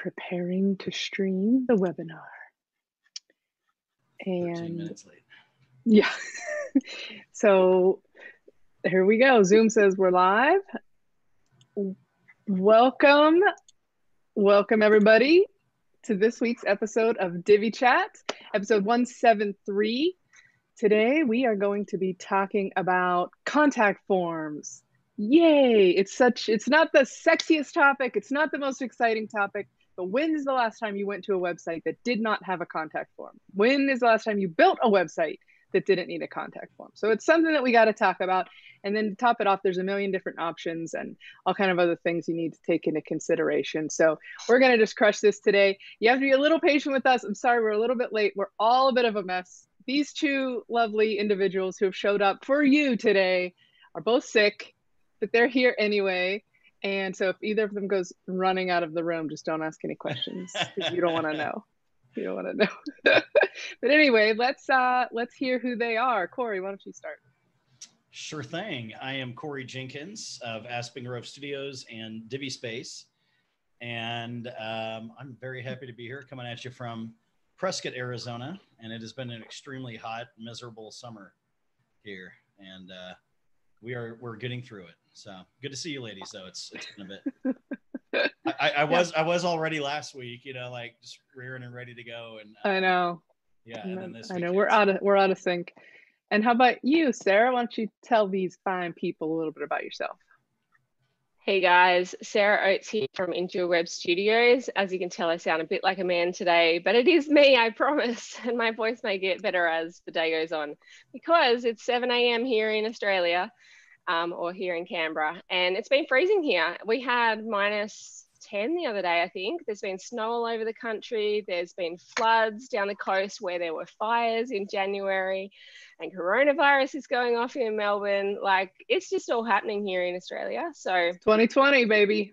preparing to stream the webinar. And yeah, so here we go. Zoom says we're live. Welcome, welcome everybody to this week's episode of Divi Chat, episode 173. Today we are going to be talking about contact forms. Yay! It's such it's not the sexiest topic, it's not the most exciting topic, when is the last time you went to a website that did not have a contact form? When is the last time you built a website that didn't need a contact form? So it's something that we got to talk about. And then to top it off, there's a million different options and all kind of other things you need to take into consideration. So we're going to just crush this today. You have to be a little patient with us. I'm sorry we're a little bit late. We're all a bit of a mess. These two lovely individuals who have showed up for you today are both sick, but they're here anyway. And so if either of them goes running out of the room, just don't ask any questions because you don't want to know. You don't want to know. but anyway, let's uh let's hear who they are. Corey, why don't you start? Sure thing. I am Corey Jenkins of Aspen Grove Studios and Divi Space. And um, I'm very happy to be here coming at you from Prescott, Arizona. And it has been an extremely hot, miserable summer here. And uh, we are we're getting through it. So good to see you ladies though. It's it's been a bit I, I, I was I was already last week, you know, like just rearing and ready to go. And I um, know. yeah, and then this I know we're out of we're out of sync. And how about you, Sarah? Why don't you tell these fine people a little bit about yourself? Hey guys, Sarah Oates here from Web Studios. As you can tell, I sound a bit like a man today, but it is me, I promise. And my voice may get better as the day goes on because it's 7 a.m. here in Australia um, or here in Canberra. And it's been freezing here. We had minus 10 the other day, I think. There's been snow all over the country. There's been floods down the coast where there were fires in January and coronavirus is going off in Melbourne. Like it's just all happening here in Australia. So 2020, baby.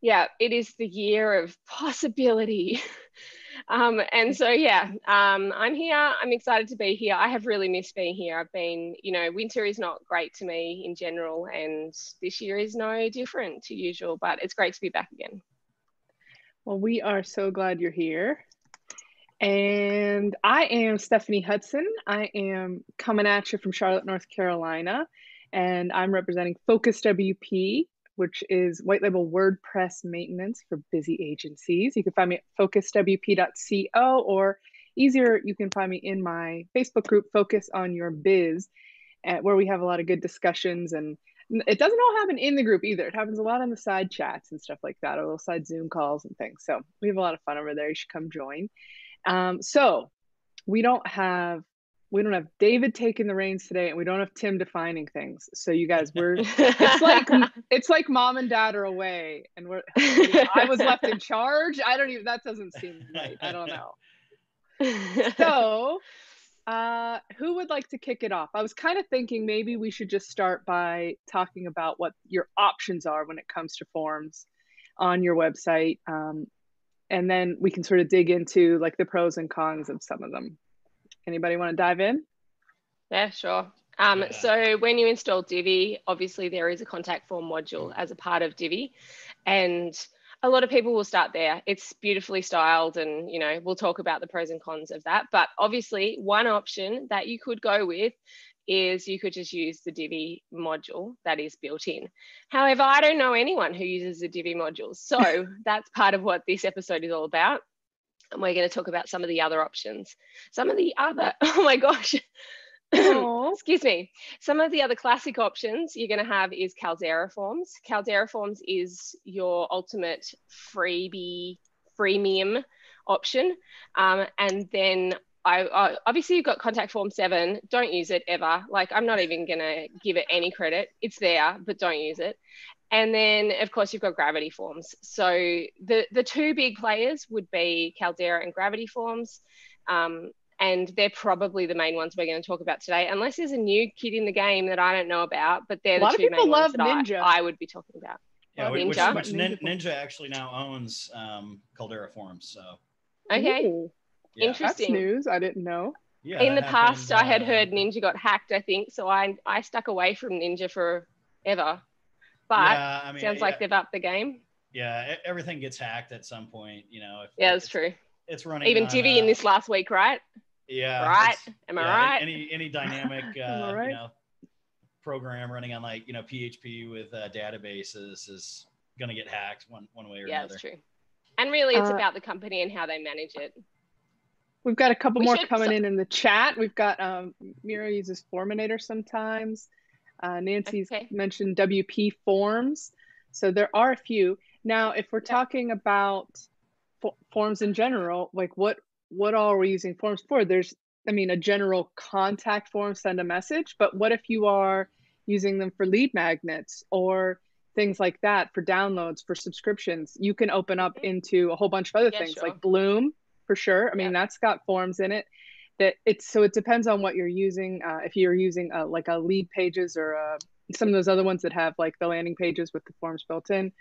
yeah, it is the year of possibility. um, and so yeah, um, I'm here. I'm excited to be here. I have really missed being here. I've been, you know, winter is not great to me in general, and this year is no different to usual. But it's great to be back again. Well, we are so glad you're here. And I am Stephanie Hudson. I am coming at you from Charlotte, North Carolina, and I'm representing Focus WP, which is white label WordPress maintenance for busy agencies. You can find me at focuswp.co or easier, you can find me in my Facebook group, Focus on Your Biz, where we have a lot of good discussions and it doesn't all happen in the group either. It happens a lot on the side chats and stuff like that, or little side Zoom calls and things. So we have a lot of fun over there. You should come join. Um, so we don't have we don't have David taking the reins today, and we don't have Tim defining things. So you guys, we're it's like it's like mom and dad are away, and we're I was left in charge. I don't even that doesn't seem right. I don't know. So uh, who would like to kick it off? I was kind of thinking maybe we should just start by talking about what your options are when it comes to forms on your website. Um, and then we can sort of dig into like the pros and cons of some of them. Anybody want to dive in? Yeah, sure. Um, Yeah. So when you install Divi, obviously there is a contact form module as a part of Divi, and a lot of people will start there. It's beautifully styled, and you know we'll talk about the pros and cons of that. But obviously, one option that you could go with is you could just use the Divi module that is built in. However, I don't know anyone who uses the Divi module, so that's part of what this episode is all about. And we're going to talk about some of the other options. Some of the other, oh my gosh. Excuse me. Some of the other classic options you're going to have is Caldera Forms. Caldera Forms is your ultimate freebie, freemium option. Um, and then I, I obviously you've got Contact Form 7. Don't use it ever. Like I'm not even going to give it any credit. It's there, but don't use it. And then of course you've got Gravity Forms. So the the two big players would be Caldera and Gravity Forms. Um, and they're probably the main ones we're going to talk about today, unless there's a new kid in the game that I don't know about. But they're A the lot of two people main love ones that Ninja. I, I would be talking about. Yeah, which, which, Ninja. which Nin- Ninja Ninja actually now owns um, Caldera Forms. So Okay, Ooh, yeah, that's Interesting. news. I didn't know. yeah. in the that past, happened, I had uh, heard Ninja got hacked. I think so. I I stuck away from Ninja forever. But yeah, I mean, sounds yeah, like they've upped the game. Yeah, everything gets hacked at some point. You know. If, yeah, that's true. It's running. Even Divi uh, in this last week, right? Yeah. Right. Am I yeah, right? Any any dynamic, uh, right? you know, program running on like you know PHP with uh, databases is going to get hacked one one way or yeah, another. Yeah, that's true. And really, it's uh, about the company and how they manage it. We've got a couple we more coming so, in in the chat. We've got um, Miro uses Forminator sometimes. Uh, Nancy's okay. mentioned WP Forms. So there are a few. Now, if we're talking about forms in general, like what what all are we using forms for? There's, I mean, a general contact form, send a message, but what if you are using them for lead magnets or things like that for downloads, for subscriptions? You can open up into a whole bunch of other yeah, things sure. like Bloom for sure. I mean, yeah. that's got forms in it that it's so it depends on what you're using. Uh, if you're using uh, like a lead pages or uh, some of those other ones that have like the landing pages with the forms built in,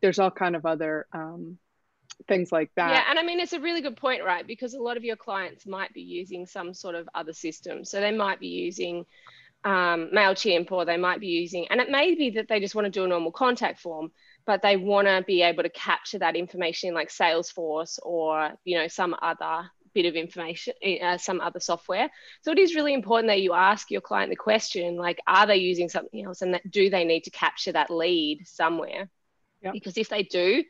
there's all kind of other um, things like that. Yeah, and I mean it's a really good point, right? Because a lot of your clients might be using some sort of other system, so they might be using um, Mailchimp or they might be using, and it may be that they just want to do a normal contact form, but they want to be able to capture that information in like Salesforce or you know some other bit of information, uh, some other software. So it is really important that you ask your client the question, like, are they using something else, and that, do they need to capture that lead somewhere? Yep. Because if they do,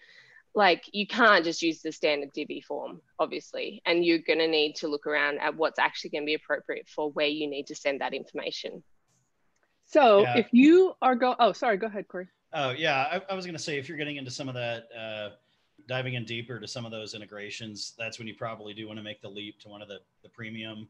like you can't just use the standard Divi form, obviously, and you're going to need to look around at what's actually going to be appropriate for where you need to send that information. So yeah. if you are go, oh, sorry, go ahead, Corey. Oh yeah, I, I was going to say if you're getting into some of that, uh, diving in deeper to some of those integrations, that's when you probably do want to make the leap to one of the the premium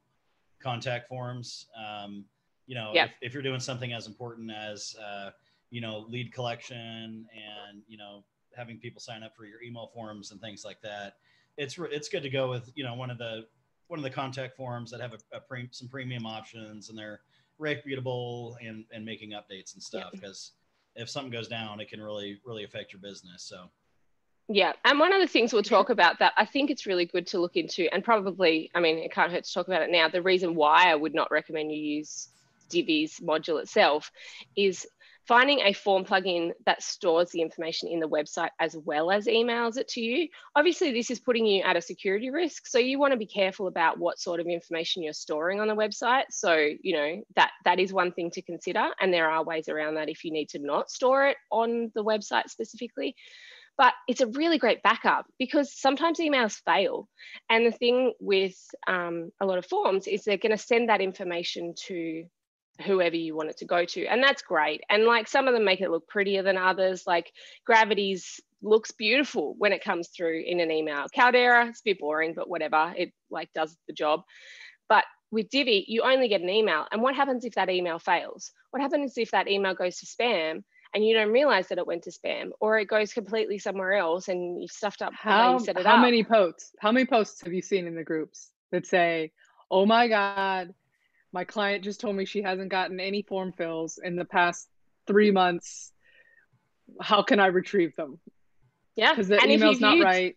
contact forms. Um, you know, if, if, you're doing something as important as uh, you know lead collection and you know having people sign up for your email forms and things like that, it's it's good to go with you know one of the one of the contact forms that have a, a pre, some premium options and they're reputable and and making updates and stuff because if something goes down, it can really, really affect your business. So. Yeah. And one of the things we'll talk about that I think it's really good to look into, and probably, I mean, it can't hurt to talk about it now. The reason why I would not recommend you use Divi's module itself is finding a form plugin that stores the information in the website as well as emails it to you. Obviously, this is putting you at a security risk. So you want to be careful about what sort of information you're storing on the website. So, you know, that that is one thing to consider. And there are ways around that if you need to not store it on the website specifically. But it's a really great backup because sometimes emails fail. And the thing with um, a lot of forms is they're going to send that information to whoever you want it to go to. And that's great. And like some of them make it look prettier than others. Like gravity's looks beautiful when it comes through in an email. Caldera it's a bit boring but whatever. It like does the job. But with divi you only get an email. And what happens if that email fails? What happens if that email goes to spam and you don't realize that it went to spam or it goes completely somewhere else and you've stuffed up how, how, how up. many posts how many posts have you seen in the groups that say oh my god my client just told me she hasn't gotten any form fills in the past three months. How can I retrieve them? Yeah, because the and email's not used, right.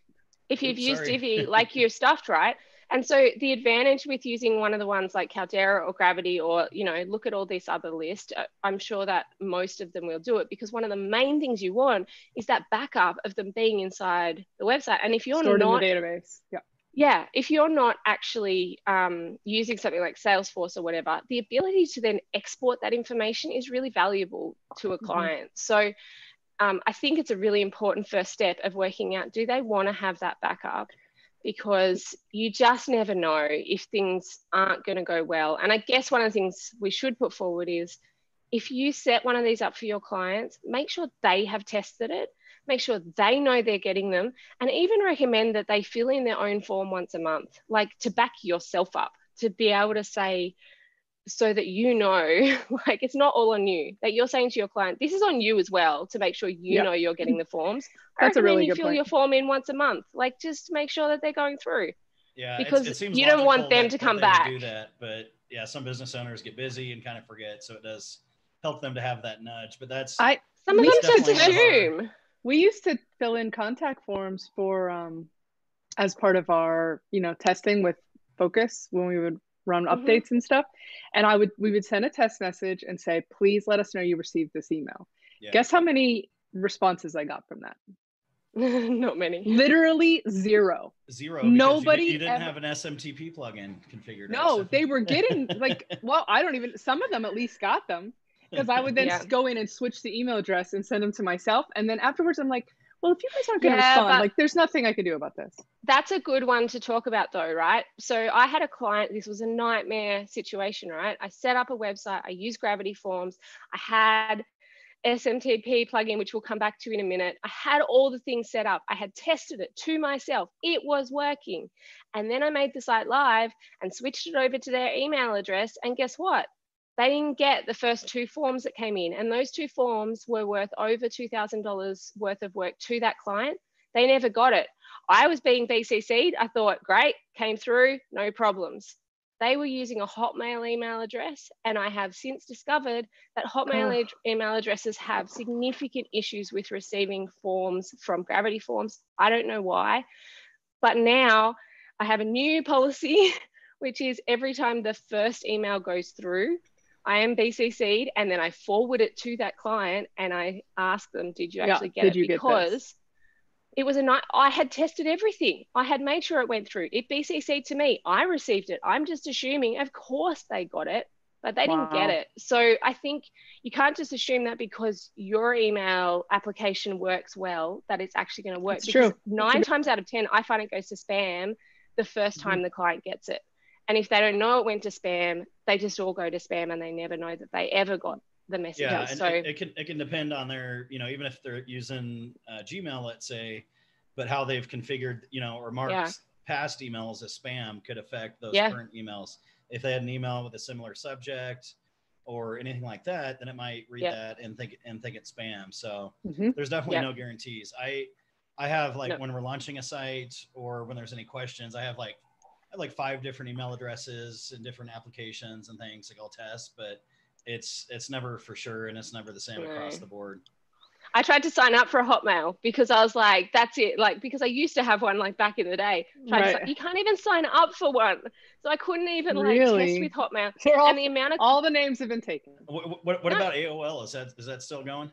If you've Oops, used Divi like you're stuffed, right? And so the advantage with using one of the ones like Caldera or Gravity or, you know, look at all this other list, uh, I'm sure that most of them will do it because one of the main things you want is that backup of them being inside the website. And if you're Stored not in the database, yeah yeah, if you're not actually um, using something like Salesforce or whatever, the ability to then export that information is really valuable to a mm-hmm. client. Mm-hmm. So um, I think it's a really important first step of working out do they want to have that backup? Because you just never know if things aren't going to go well. And I guess one of the things we should put forward is if you set one of these up for your clients, make sure they have tested it make sure they know they're getting them, and even recommend that they fill in their own form once a month, like to back yourself up, to be able to say, so that you know, like it's not all on you. That you're saying to your client, this is on you as well to make sure you yep. know you're getting the forms. That's a really you good fill point. your form in once a month, like just make sure that they're going through. Yeah, because it you don't want them that, to come back. Do that, but yeah, some business owners get busy and kind of forget, so it does help them to have that nudge. But that's I some of them just assume we used to fill in contact forms for um, as part of our you know testing with focus when we would run mm-hmm. updates and stuff and i would we would send a test message and say please let us know you received this email yeah. guess how many responses i got from that Not many. Literally zero. Zero. Nobody You, didn't ever- have an SMTP plugin configured. No, So- they were getting like, well, I don't even. Some of them at least got them because I would then Yeah. go in and switch the email address and send them to myself, and then afterwards I'm like, well, if you guys aren't going to Yeah, respond, like, there's nothing I can do about this. That's a good one to talk about, though, right? So I had a client, this was a nightmare situation, right? I set up a website, I used Gravity Forms, I had SMTP plugin, which we'll come back to in a minute. I had all the things set up. I had tested it to myself. It was working. And then I made the site live and switched it over to their email address. And guess what? They didn't get the first two forms that came in. And those two forms were worth over $2,000 worth of work to that client. They never got it. I was being BCC'd. I thought, great, came through, no problems. They were using a Hotmail email address, and I have since discovered that Hotmail Oh. email addresses have significant issues with receiving forms from Gravity Forms. I don't know why, but now I have a new policy, which is every time the first email goes through, I am BCC'd, and then I forward it to that client, and I ask them, "Did you Yeah, actually get did it?" you get because it was a night i had tested everything. I had made sure it went through. It bcc'd to me i received it. I'm just assuming of course they got it but they didn't get it. So i think you can't just assume that because your email application works well that it's actually going to work. It's because true. nine times out of ten i find it goes to spam the 1st Mhm. time the client gets it. And if they don't know it went to spam they just all go to spam and they never know that they ever got the message yeah, and so it, it can it can depend on their you know even if they're using uh, Gmail, let's say, but how they've configured you know or marked Yeah. past emails as spam could affect those Yeah. current emails. If they had an email with a similar subject or anything like that, then it might read Yeah. that and think and think it's spam. So Mhm. there's definitely Yeah. no guarantees. I I have like No. when we're launching a site or when there's any questions, I have like I have like five different email addresses and different applications and things like I'll test, but it's it's never for sure and it's never the same across the board. I tried to sign up for a Hotmail because I was like, that's it. Like, because I used to have one like back in the day. Tried Right. si- you can't even sign up for one. So I couldn't even like Really? test with Hotmail. All, And the amount of all the names have been taken. What, what, what No. about AOL? Is that is that still going?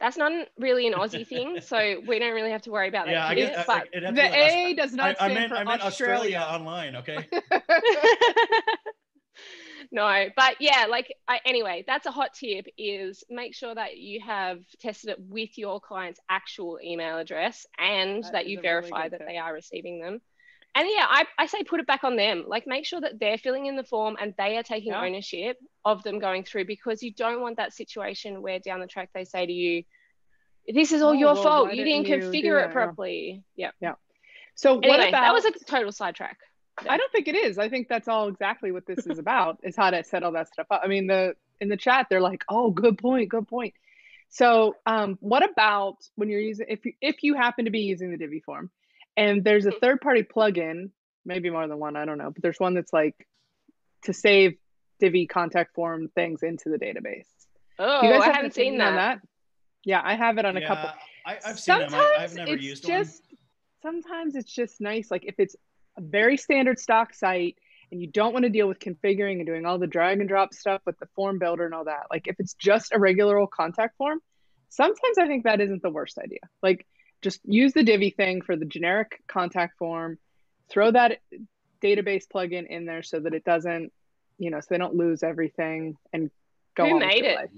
That's not really an Aussie thing. So we don't really have to worry about that Yeah, I here. guess uh, but it'd The like A does not I, I stand meant for I meant Australia. Australia. online. Okay. no, but yeah, like I, anyway, that's a hot tip is make sure that you have tested it with your client's actual email address and That that, is you a really verify that tip. they are receiving them. And yeah, I, I say put it back on them. Like make sure that they're filling in the form and they are taking Yeah. ownership of them going through because you don't want that situation where down the track they say to you, This is all Oh, your well, fault. You didn't you configure it properly. Yeah. Yeah. So what Anyway, about that was a total sidetrack. I don't think it is. I think that's all exactly what this is about is how to set all that stuff up. I mean, the in the chat they're like, "Oh, good point, good point." So, um, what about when you're using if you, if you happen to be using the Divi form, and there's a hmm. third party plugin, maybe more than one, I don't know, but there's one that's like to save Divi contact form things into the database. Oh, you guys I have an haven't seen opinion on that. that? Yeah, I have it on a couple. Yeah, I, I've seen them. I, I've Sometimes never it's used just sometimes it's just nice like if it's a very standard stock site and you don't want to deal with configuring and doing all the drag and drop stuff with the form builder and all that like if it's just a regular old contact form sometimes i think that isn't the worst idea like just use the divi thing for the generic contact form throw that database plugin in there so that it doesn't you know so they don't lose everything and go Who on with made it? life.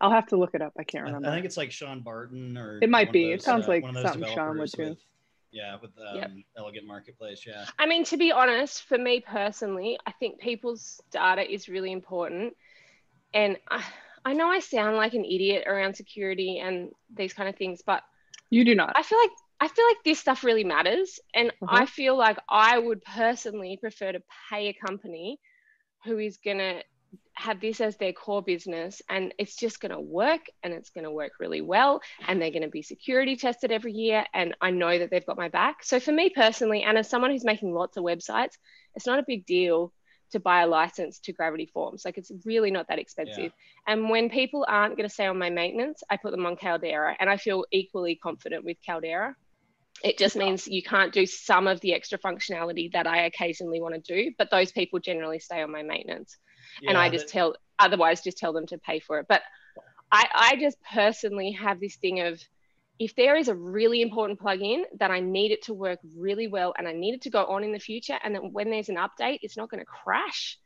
i'll have to look it up i can't one. I, remember I think it's like Sean Barton or It might one of be. It sounds uh, like one of those something Sean would do. with- yeah, with um, Yep. Elegant Marketplace. Yeah. I mean, to be honest, for me personally, I think people's data is really important. And I, I know I sound like an idiot around security and these kind of things, but you do not I feel like I feel like this stuff really matters. And Mhm. I feel like I would personally prefer to pay a company who is gonna have this as their core business and it's just going to work and it's going to work really well and they're going to be security tested every year and I know that they've got my back. So for me personally and as someone who's making lots of websites, it's not a big deal to buy a license to Gravity Forms. Like it's really not that expensive. And when people aren't going to stay on my maintenance, I put them on Caldera and I feel equally confident with Caldera. It just means you can't do some of the extra functionality that I occasionally want to do, but those people generally stay on my maintenance and I just tell otherwise just tell them to pay for it. But I, I just personally have this thing of if there is a really important plugin that I need it to work really well and I need it to go on in the future, and then when there's an update, it's not going to crash.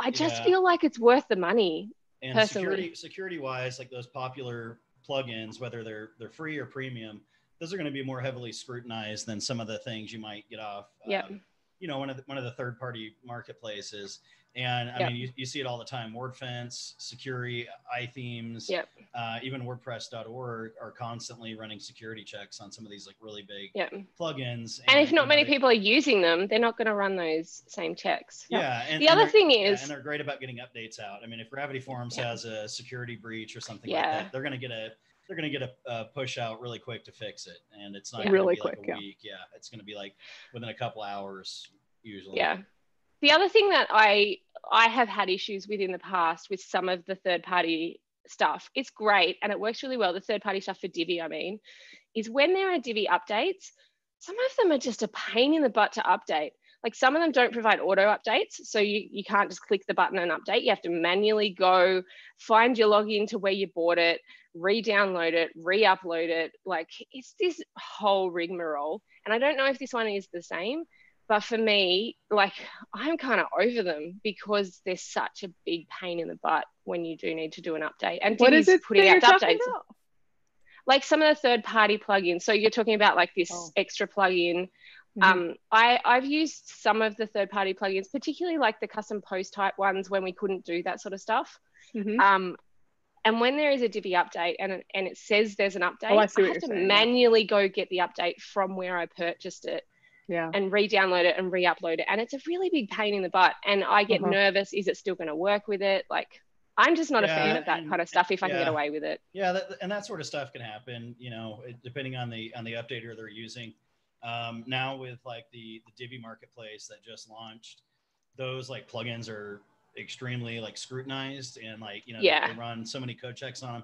I just Yeah. feel like it's worth the money. And personally. security security wise, like those popular plugins, whether they're they're free or premium, those are going to be more heavily scrutinized than some of the things you might get off. Yep. um, you know, one of the, one of the third party marketplaces. And I Yep. mean, you, you see it all the time. WordFence, Security, iThemes, Yep. uh, even WordPress.org are constantly running security checks on some of these like really big Yeah. plugins. And if not many know, people are using them, they're not going to run those same checks. yeah. And, The and other thing yeah, is, and they're great about getting updates out. I mean, if Gravity Forms Yeah. has a security breach or something like that, they're going to get a they're going to get a, push out really quick to fix it, and it's not Yeah. Really be like a yeah. week. Yeah, it's going to be like within a couple hours usually. yeah. The other thing that I I have had issues with in the past with some of the third party stuff, it's great and it works really well. The third party stuff for Divi, I mean, is when there are Divi updates, some of them are just a pain in the butt to update. Like some of them don't provide auto updates. So you, you can't just click the button and update. You have to manually go find your login to where you bought it, re-download it, re-upload it. Like it's this whole rigmarole. And I don't know if this one is the same, but for me, like I'm kind of over them because they're such a big pain in the butt when you do need to do an update. And What is it putting out updates about? like some of the third party plugins. So you're talking about like this Oh. extra plugin. Mhm. Um, I, I've used some of the third party plugins, particularly like the custom post type ones when we couldn't do that sort of stuff. Mhm. Um, and when there is a Divi update and, it- and it says there's an update, Oh, I what have to saying, manually go get the update from where I purchased it Yeah. and re-download it and re-upload it. And it's a really big pain in the butt. And I get Uh-huh. nervous. Is it still going to work with it? Like, I'm just not a fan of that and- kind of stuff if I can get away with it. Yeah, that, and that sort of stuff can happen. You know, depending on the on the updater they're using. Um, now with like the the Divi marketplace that just launched, those like plugins are extremely like scrutinized and like you know Yeah. they run so many code checks on them,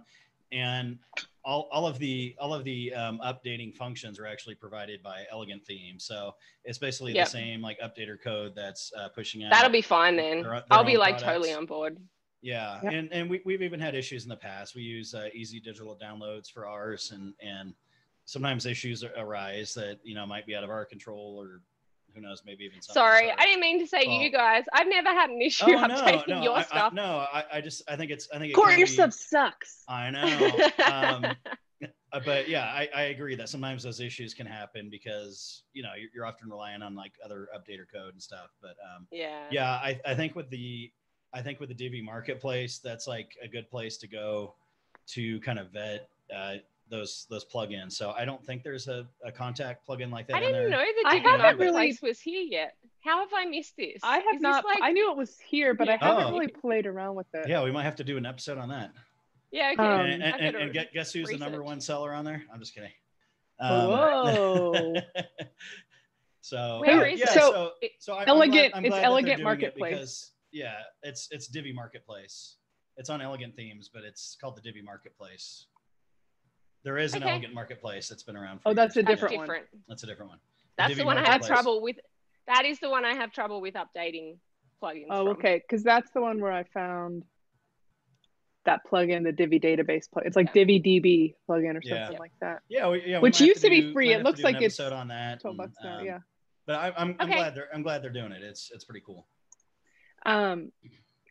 and all, all of the all of the um, updating functions are actually provided by Elegant Theme. So it's basically Yep. the same like updater code that's uh, pushing out. That'll be fine then. their- their I'll be like products. totally on board. Yeah, Yep. and and we, we've even had issues in the past. We use uh, easy digital downloads for ours, and and sometimes issues arise that you know might be out of our control, or who knows, maybe even something. Sorry, so- I didn't mean to say Oh. you guys. I've never had an issue Oh no, updating no, your I, I, stuff. no, I, I just I think it's I think it Corey, your be- stuff sucks. I know, um, uh, but yeah, I, I agree that sometimes those issues can happen because you know you're, you're often relying on like other updater code and stuff. But um, yeah. yeah I, I think with the i think with the divi marketplace that's like a good place to go to kind of vet uh, those those plugins so i don't think there's a, a contact plugin like that I in didn't there know the I Divi haven't Marketplace really- was here yet. How have I missed this? I have Is not. like- I knew it was here, but I Yeah. haven't Oh. really played around with it. yeah we might have to do an episode on that yeah, okay. Um, and, I and, and, and guess who's the number one seller on there i'm just kidding Whoa. so Where yeah, is yeah, it? so It- so I, Elegant- I'm glad, I'm it's glad that Elegant doing it Marketplace. because yeah it's it's divi marketplace it's on elegant themes but it's called the divi marketplace there is an Okay. elegant marketplace that's been around for Oh, that's years. a That's different one. different. that's a different one That's Divi the one I have trouble with. That is the one I have trouble with updating plugins. Oh, from. okay. Because that's the one where I found that plugin, the Divi database plug. It's like Yeah. Divi DB plugin or Yeah. something like that. yeah, we, yeah we Which used to be do- free. It looks like it's episode on that Twelve and, bucks now. um, Yeah. but I, I'm, I'm Okay. glad they're i'm glad they're doing it it's it's pretty cool Um,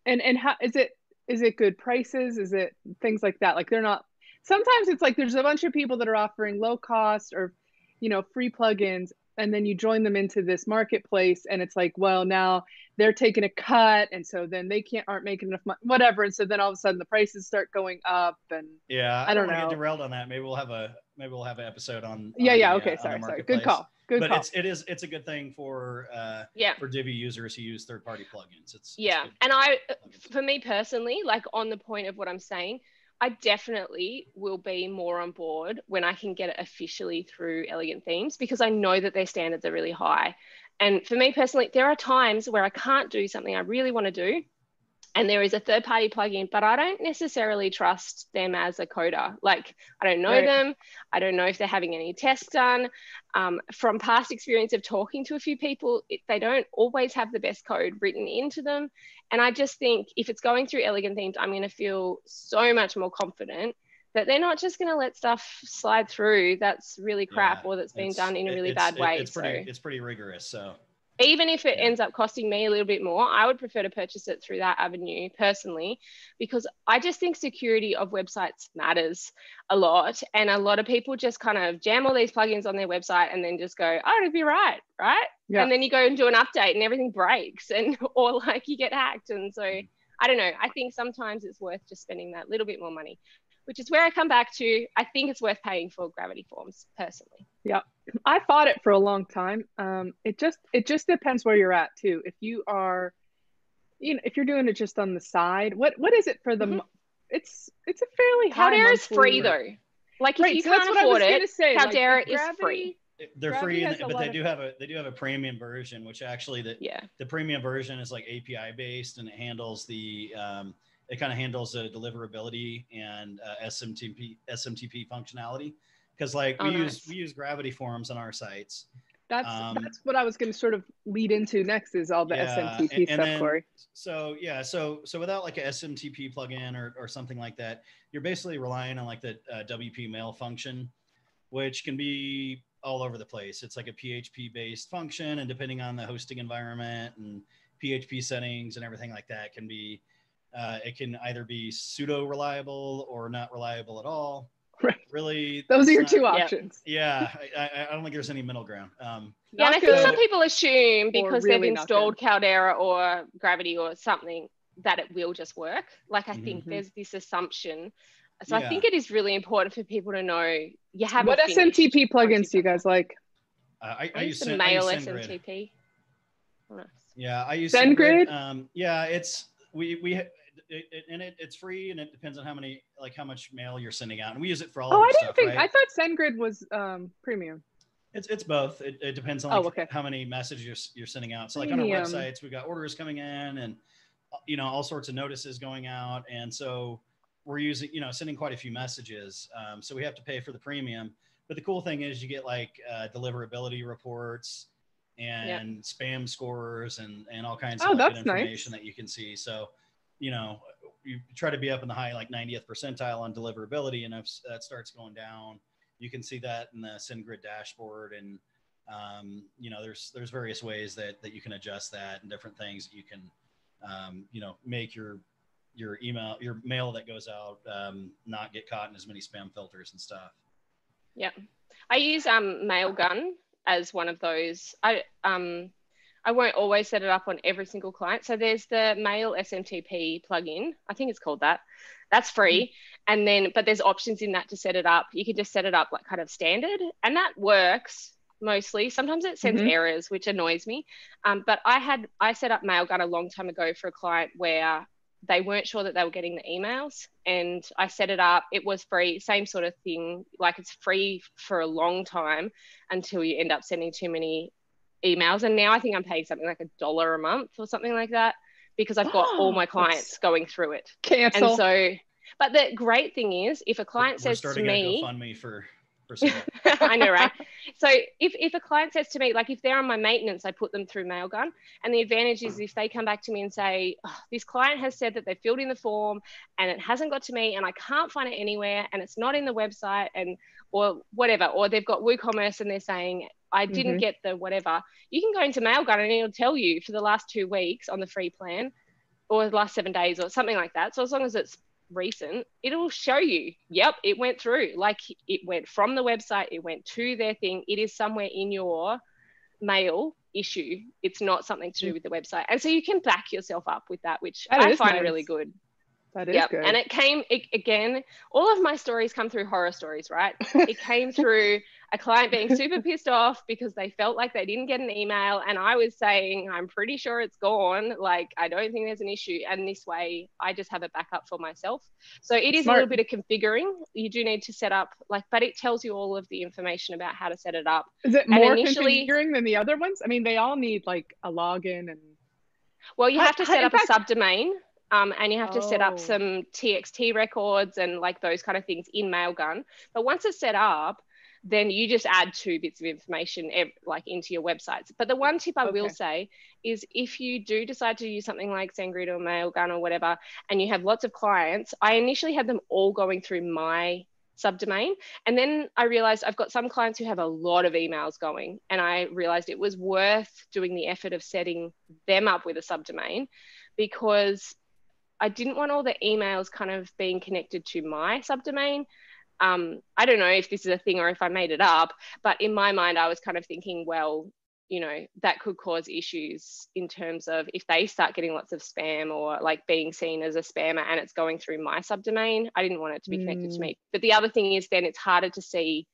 and and how is it? Is it good prices? Is it things like that? Like they're not. Sometimes it's like there's a bunch of people that are offering low cost or, you know, free plugins, and then you join them into this marketplace, and it's like, well, now they're taking a cut, and so then they can't aren't making enough money, whatever, and so then all of a sudden the prices start going up, and yeah I don't wanna know. get derailed on that maybe we'll have a maybe we'll have an episode on yeah, on yeah, the, okay, uh, sorry, sorry, good call, good but call. it's it is it's a good thing for uh Yeah. for divi users who use third party plugins it's it's Yeah. good And I, plugins. for me personally, like on the point of what I'm saying, I definitely will be more on board when I can get it officially through Elegant Themes because I know that their standards are really high. And for me personally, there are times where I can't do something I really want to do. And there is a third party plugin, but I don't necessarily trust them as a coder. Like, I don't know Right. them. I don't know if they're having any tests done. Um, from past experience of talking to a few people, it, they don't always have the best code written into them. And I just think if it's going through elegant themes, I'm going to feel so much more confident that they're not just going to let stuff slide through that's really crap Yeah, or that's been done in a really bad it- way. It's pretty, so it's pretty rigorous. So even if it ends up costing me a little bit more, I would prefer to purchase it through that avenue personally, because I just think security of websites matters a lot. And a lot of people just kind of jam all these plugins on their website and then just go, oh, it'll be right, right? Yeah. And then you go and do an update and everything breaks and or like you get hacked. And so mm. I don't know. I think sometimes it's worth just spending that little bit more money, which is where I come back to. I think it's worth paying for Gravity Forms personally. Yeah, I fought it for a long time. Um, it just it just depends where you're at too. If you are, you know, if you're doing it just on the side, what what is it for the? Mhm. It's it's a fairly high. Caldera is free rate. though. Like if Right, you so can't what I was afford gonna it, say. like, Caldera with is Gravity- free. they're free, has and, a but they do have a they do have a premium version, which actually the Yeah. the premium version is like API based and it handles the um, it kind of handles the deliverability and uh, SMTP SMTP functionality because like Oh, we use we use Gravity forms on our sites. That's Um, that's what I was going to sort of lead into next is all the Yeah, SMTP and- and stuff, then- Corey. So yeah, so so without like a SMTP plugin or, or something like that, you're basically relying on like the uh, WP mail function, which can be all over the place. It's like a PHP based function, and depending on the hosting environment and PHP settings and everything like that, can be uh, it can either be pseudo reliable or not reliable at all. Right. Really, Those are your not- two options. Yeah, I, I, I don't think there's any middle ground. Um, Yeah, and I think some people assume because really they've installed Caldera or Gravity or something that it will just work. Like I think Mhm. there's this assumption. So I think it is really important for people to know you have What SMTP plugins do you guys like? uh, I, I, I use use the Sen- I use mail SendGrid. SMTP. Oh, nice. Yeah, I use SendGrid? SendGrid. Um, yeah, it's we we it, it, and it, it's free and it depends on how many like how much mail you're sending out, and we use it for all Oh, I didn't stuff. think right? I thought SendGrid was um, premium. It's it's both. It, it depends on Oh, okay. how many messages you're, you're sending out. So like on our websites, we've got orders coming in and you know all sorts of notices going out, and so we're using you know sending quite a few messages. Um, so we have to pay for the premium. But the cool thing is you get like uh, deliverability reports and spam scores and and all kinds Oh, of like, good nice. information that you can see. So you know you try to be up in the high like 90th percentile on deliverability, and if that starts going down, you can see that in the SendGrid dashboard. And um, you know there's there's various ways that that you can adjust that and different things that you can um, you know make your your email your mail that goes out um, not get caught in as many spam filters and stuff. Yeah, I use um, Mailgun as one of those. I um, I won't always set it up on every single client. So there's the Mail SMTP plugin. I think it's called that. That's free. And then, but there's options in that to set it up. You can just set it up like kind of standard, and that works mostly. Sometimes it sends Mhm. errors, which annoys me. Um, but I had I set up Mailgun a long time ago for a client where they weren't sure that they were getting the emails and I set it up. It was free, same sort of thing. Like it's free for a long time until you end up sending too many emails. And now I think I'm paying something like a dollar a month or something like that because I've got all oh, my clients going through it. Cancel. And so, but the great thing is if a client we're says to starting me, fund me for for I know, right? So if, if a client says to me, like if they're on my maintenance, I put them through Mailgun. And the advantage is if they come back to me and say, oh, this client has said that they filled in the form and it hasn't got to me and I can't find it anywhere and it's not in the website and or whatever, or they've got WooCommerce and they're saying, I didn't Mhm. get the whatever, you can go into Mailgun and it'll tell you for the last two weeks on the free plan or the last seven days or something like that. So as long as it's recent, it'll show you, yep, it went through. Like it went from the website, it went to their thing. It is somewhere in your mail issue. It's not something to do with the website. And so you can back yourself up with that, which That I find nice. really good. That is Yep. good. And it came it, again, all of my stories come through horror stories, right? it came through a client being super pissed off because they felt like they didn't get an email and I was saying I'm pretty sure it's gone like I don't think there's an issue and this way I just have a backup for myself so it is Smart. a little bit of configuring you do need to set up like but it tells you all of the information about how to set it up is it more configuring than the other ones? I mean, they all need like a login and well you have to set up a subdomain um, and you have to set Oh. up some txt records and like those kind of things in mailgun but once it's set up then you just add two bits of information like into your websites. But the one tip I okay. will say is if you do decide to use something like SendGrid or Mailgun or whatever, and you have lots of clients, I initially had them all going through my subdomain. And then I realized I've got some clients who have a lot of emails going, and I realized it was worth doing the effort of setting them up with a subdomain because I didn't want all the emails kind of being connected to my subdomain. Um, I don't know if this is a thing or if I made it up, but in my mind, I was kind of thinking, well, you know that could cause issues in terms of if they start getting lots of spam or like being seen as a spammer and it's going through my subdomain i didn't want it to be connected mm. to me but the other thing is then it's harder to see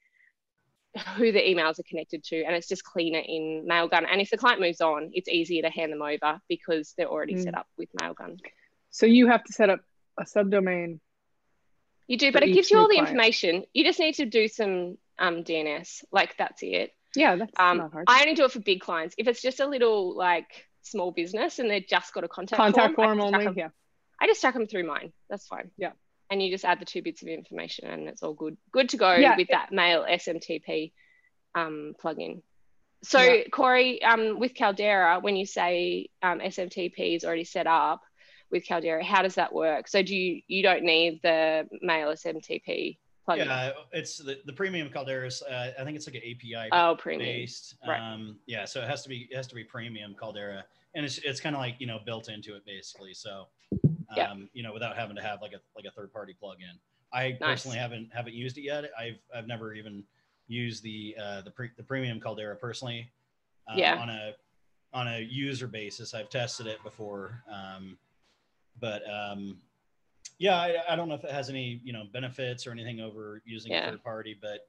who the emails are connected to and it's just cleaner in mailgun and if the client moves on it's easier to hand them over because they're already mm. set up with mailgun so you have to set up a subdomain you do but it gives you all the client. information you just need to do some um, dns like that's it yeah, that's um, not hard. I only do it for big clients. If it's just a little like small business and they've just got a contact, contact form, form only, them, yeah. I just chuck them through mine. That's fine. Yeah. And you just add the two bits of information and it's all good. Good to go yeah, with it, that mail SMTP um, plugin. So yeah. Corey, um, with Caldera, when you say um, SMTP is already set up with Caldera, how does that work? So do you you don't need the mail SMTP plugin? Yeah, it's the, the premium Calderas. Uh, I think it's like an API oh, premium. based. Right. Um, yeah, so it has to be it has to be premium Caldera, and it's it's kind of like you know built into it basically. So, um, yeah. you know, without having to have like a like a third party plugin. I nice. personally haven't haven't used it yet. I've I've never even used the uh, the pre, the premium Caldera personally. Um, yeah. On a on a user basis, I've tested it before, um, but um, yeah, I, I, don't know if it has any you know benefits or anything over using yeah. a third party, but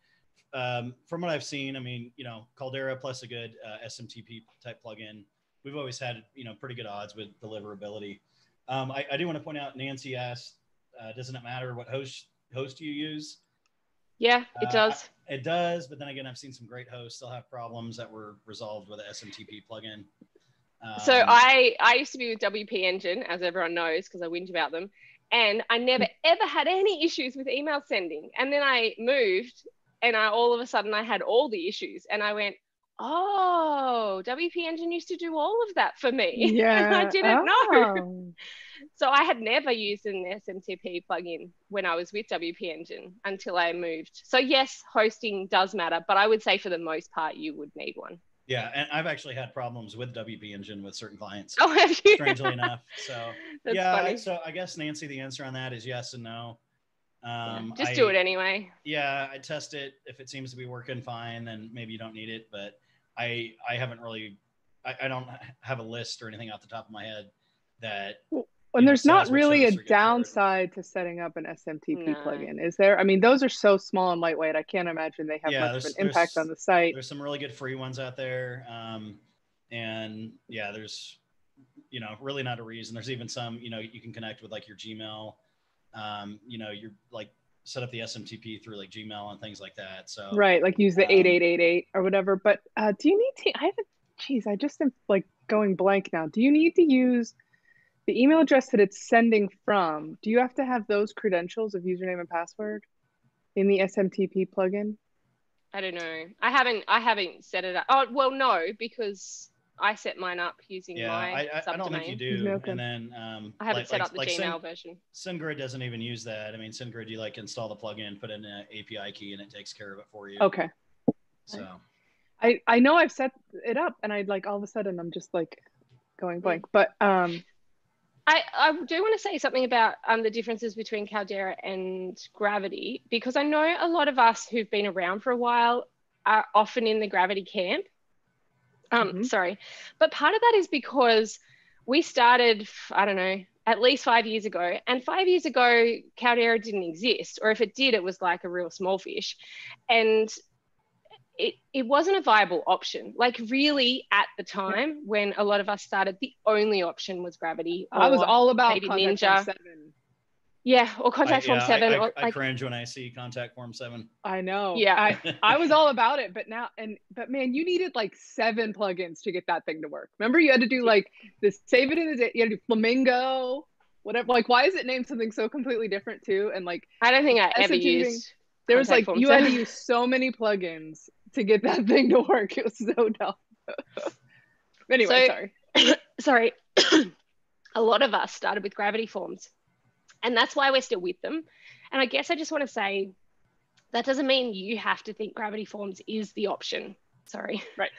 um, from what I've seen, I mean, you know, Caldera plus a good uh, SMTP type plugin, we've always had you know pretty good odds with deliverability. Um, I, I, do want to point out, Nancy asked, uh, doesn't it matter what host host you use? Yeah, it uh, does. It does, but then again, I've seen some great hosts still have problems that were resolved with a SMTP plugin. Um, so I I used to be with WP Engine, as everyone knows, because I whinge about them, and I never ever had any issues with email sending. And then I moved and I all of a sudden I had all the issues and I went, oh, WP Engine used to do all of that for me. Yeah. I didn't oh. know. So I had never used an SMTP plugin when I was with WP Engine until I moved. So yes, hosting does matter, but I would say for the most part you would need one. Yeah, and I've actually had problems with WP Engine with certain clients. Oh, have you? Strangely enough. So yeah, funny. so I guess Nancy, the answer on that is yes and no. Um, yeah, just I, do it anyway. Yeah, I test it. If it seems to be working fine, then maybe you don't need it. But I I haven't really I, I don't have a list or anything off the top of my head that and there's not really a downside to setting up an SMTP no. plugin, is there? I mean, those are so small and lightweight. I can't imagine they have yeah, much of an impact on the site. There's some really good free ones out there, um, and yeah, there's you know really not a reason. There's even some you know you can connect with like your Gmail. Um, you know, you're like set up the SMTP through like Gmail and things like that. So right, like use the um, eight eight eight eight or whatever. But uh, do you need to? I haven't. Geez, I just am like going blank now. Do you need to use the email address that it's sending from, do you have to have those credentials of username and password in the SMTP plugin? I don't know. I haven't I haven't set it up. Oh well no, because I set mine up using yeah, my I, I, I don't think you do. Okay. And then um, I haven't like, set like, up the like Gmail Syn- version. SendGrid doesn't even use that. I mean, SendGrid, you like install the plugin, put in an API key, and it takes care of it for you. Okay. So. I I know I've set it up, and I like all of a sudden I'm just like going blank. But um, I, I do want to say something about um, the differences between Caldera and Gravity because I know a lot of us who've been around for a while are often in the Gravity camp. Um, mm-hmm. Sorry, but part of that is because we started, I don't know, at least five years ago, and five years ago, Caldera didn't exist, or if it did, it was like a real small fish, and it, it wasn't a viable option. Like really at the time when a lot of us started, the only option was gravity. I was all about Ninja. Seven. Yeah, or contact I, form yeah, seven. I, I, or, I cringe when I see contact form seven. I know. Yeah, I, I was all about it, but now and but man, you needed like seven plugins to get that thing to work. Remember, you had to do like this save it in the day. You had to do flamingo, whatever. Like, why is it named something so completely different too? And like, I don't think I ever used There was like you had to use so many plugins to get that thing to work. It was so dumb. anyway, So- sorry. sorry, a lot of us started with gravity forms, and that's why we're still with them. And I guess I just want to say that doesn't mean you have to think gravity forms is the option. Sorry. Right.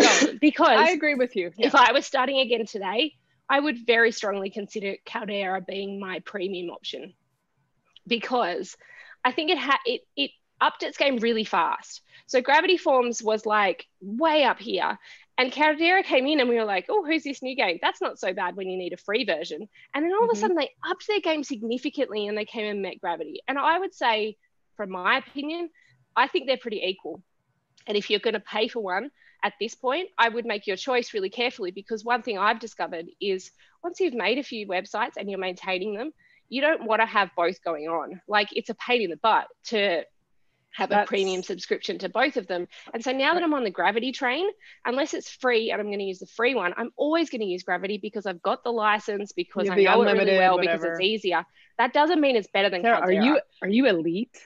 No, um, because I agree with you. Yeah. if I was starting again today, I would very strongly consider Caldera being my premium option because I think it had it it upped its game really fast. So Gravity Forms was like way up here, and Caldera came in, and we were like, "Oh, who's this new game? That's not so bad when you need a free version." And then all of Mhm. a sudden, they upped their game significantly, and they came and met Gravity. And I would say, from my opinion, I think they're pretty equal. And if you're going to pay for one at this point, I would make your choice really carefully because one thing I've discovered is once you've made a few websites and you're maintaining them, you don't want to have both going on. Like it's a pain in the butt to have a premium subscription to both of them. And so now that I'm on the Gravity train, unless it's free and I'm going to use the free one, I'm always going to use Gravity because I've got the license because I know it really well because it's easier. That doesn't mean it's better than Sarah, are you are you elite?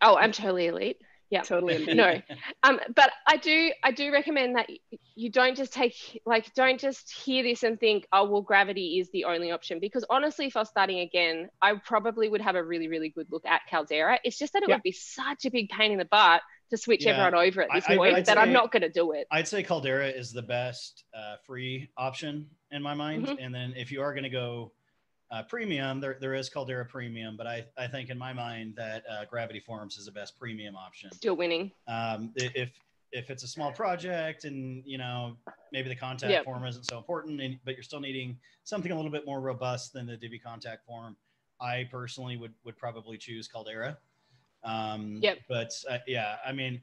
Oh, I'm totally elite. Yeah. Totally. No. Um, but I do I do recommend that you don't just take like don't just hear this and think oh well gravity is the only option because honestly if I was starting again I probably would have a really really good look at Caldera. It's just that it Yeah. would be such a big pain in the butt to switch Yeah. everyone over at this I- point I'd that I'm not going to do it. I'd say Caldera is the best uh, free option in my mind. Mhm. And then if you are going to go uh, premium, there, there is Caldera Premium, but I, I think in my mind that uh, Gravity Forms is the best premium option. Still winning. Um, if if it's a small project and you know maybe the contact Yep. form isn't so important, and, but you're still needing something a little bit more robust than the Divi contact form, I personally would would probably choose Caldera. Um, Yep. But uh, yeah, I mean,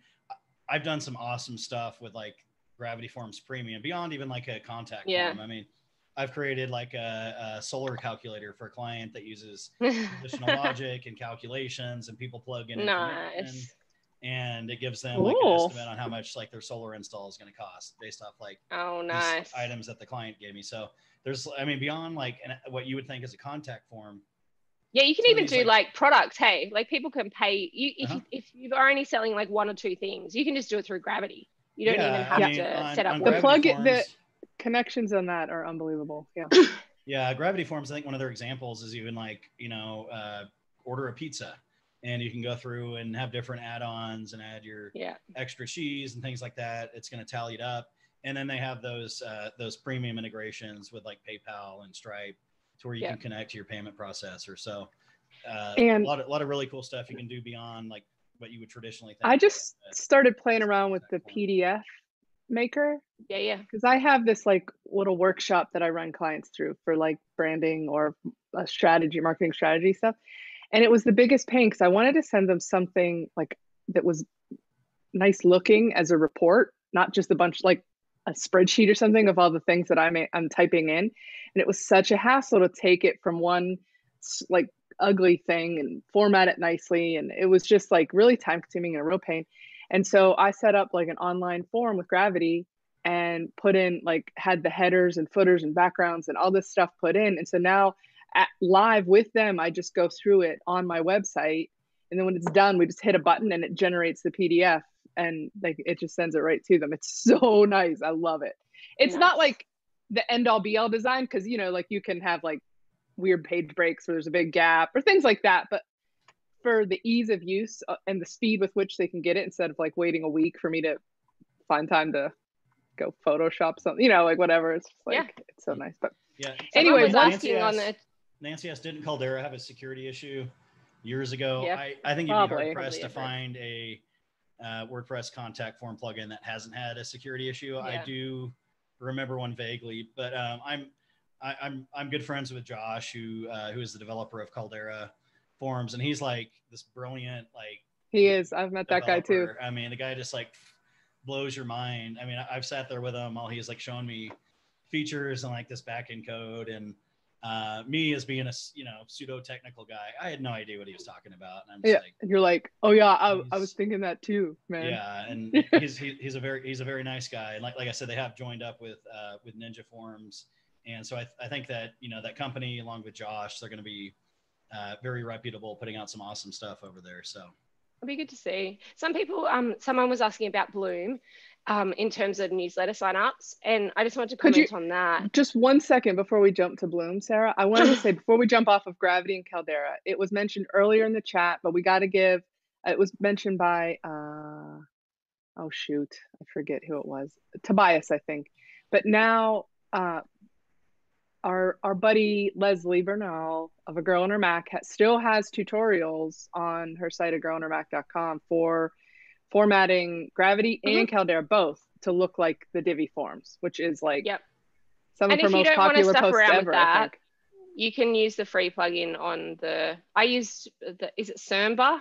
I've done some awesome stuff with like Gravity Forms Premium beyond even like a contact Yeah. form. I mean, I've created like a, a solar calculator for a client that uses additional logic and calculations, and people plug in nice. and it gives them like an estimate on how much like their solar install is going to cost based off like Oh, these nice. items that the client gave me. So there's, I mean, beyond like an, what you would think is a contact form. Yeah, you can even do like- like, products. Hey, like people can pay you if, Uh-huh. you if you're only selling like one or two things, you can just do it through Gravity. You don't Yeah, even I have mean, to on- set up on The work. Gravity plug- the- Forms- Connections on that are unbelievable. Yeah. Yeah, Gravity Forms. I think one of their examples is even like you know, uh, order a pizza, and you can go through and have different add-ons and add your Yeah. extra cheese and things like that. It's going to tally it up, and then they have those uh, those premium integrations with like PayPal and Stripe, to where you Yeah. can connect to your payment processor. So, uh, And- a lot of, lot of really cool stuff you can do beyond like what you would traditionally think. I just started playing around with the PDF maker Yeah, yeah. because I have this like little workshop that I run clients through for like branding or a strategy, marketing strategy stuff. And it was the biggest pain because I wanted to send them something like that was nice looking as a report, not just a bunch like a spreadsheet or something of all the things that I'm I'm typing in. And it was such a hassle to take it from one like ugly thing and format it nicely. And it was just like really time consuming and a real pain. And so I set up like an online form with Gravity and put in like had the headers and footers and backgrounds and all this stuff put in. And so now at, live with them, I just go through it on my website. And then when it's done, we just hit a button and it generates the PDF and like it just sends it right to them. It's so nice. I love it. It's not like the end all be all design because you know, like you can have like weird page breaks where there's a big gap or things like that. But for the ease of use uh, and the speed with which they can get it instead of like waiting a week for me to find time to go Photoshop something, you know, like whatever. It's just like Yeah. it's so nice. But yeah. Anyway, Someone asking on the Nancy S. Didn't Caldera have a security issue years ago? Yeah. I, I think you'd Probably. be hard pressed to find a uh, WordPress contact form plugin that hasn't had a security issue. Yeah. I do remember one vaguely, but um, I'm I, I'm I'm good friends with Josh, who uh, who is the developer of Caldera Forms, and he's like this brilliant like he is. I've met that guy too. I mean, the guy just like blows your mind. I mean, I've sat there with him while he's like showing me features and like this backend code and uh, me as being a you know pseudo technical guy, I had no idea what he was talking about, and I'm just Yeah. like, And you're like, oh yeah, I, I was thinking that too, man. yeah, and he's he, he's a very he's a very nice guy, and like like I said, they have joined up with uh, with Ninja Forms, and so I, I think that you know that company along with Josh, they're going to be uh, very reputable, putting out some awesome stuff over there. So it'll be good to see. Some people, um, someone was asking about Bloom. Um, in terms of newsletter signups, and I just wanted to comment you, on that. Just one second before we jump to Bloom, Sarah. I wanted to say before we jump off of Gravity and Caldera, it was mentioned earlier in the chat, but we got to give. It was mentioned by uh, oh shoot, I forget who it was. Tobias, I think. But now uh, our our buddy Leslie Bernal of A Girl on Her Mac has, still has tutorials on her site at girlonhermac.com for formatting Gravity mm-hmm. and Caldera both to look like the Divi forms, which is like yep. some and of her most popular posts ever. That, you can use the free plugin on the. I use the. Is it Serba?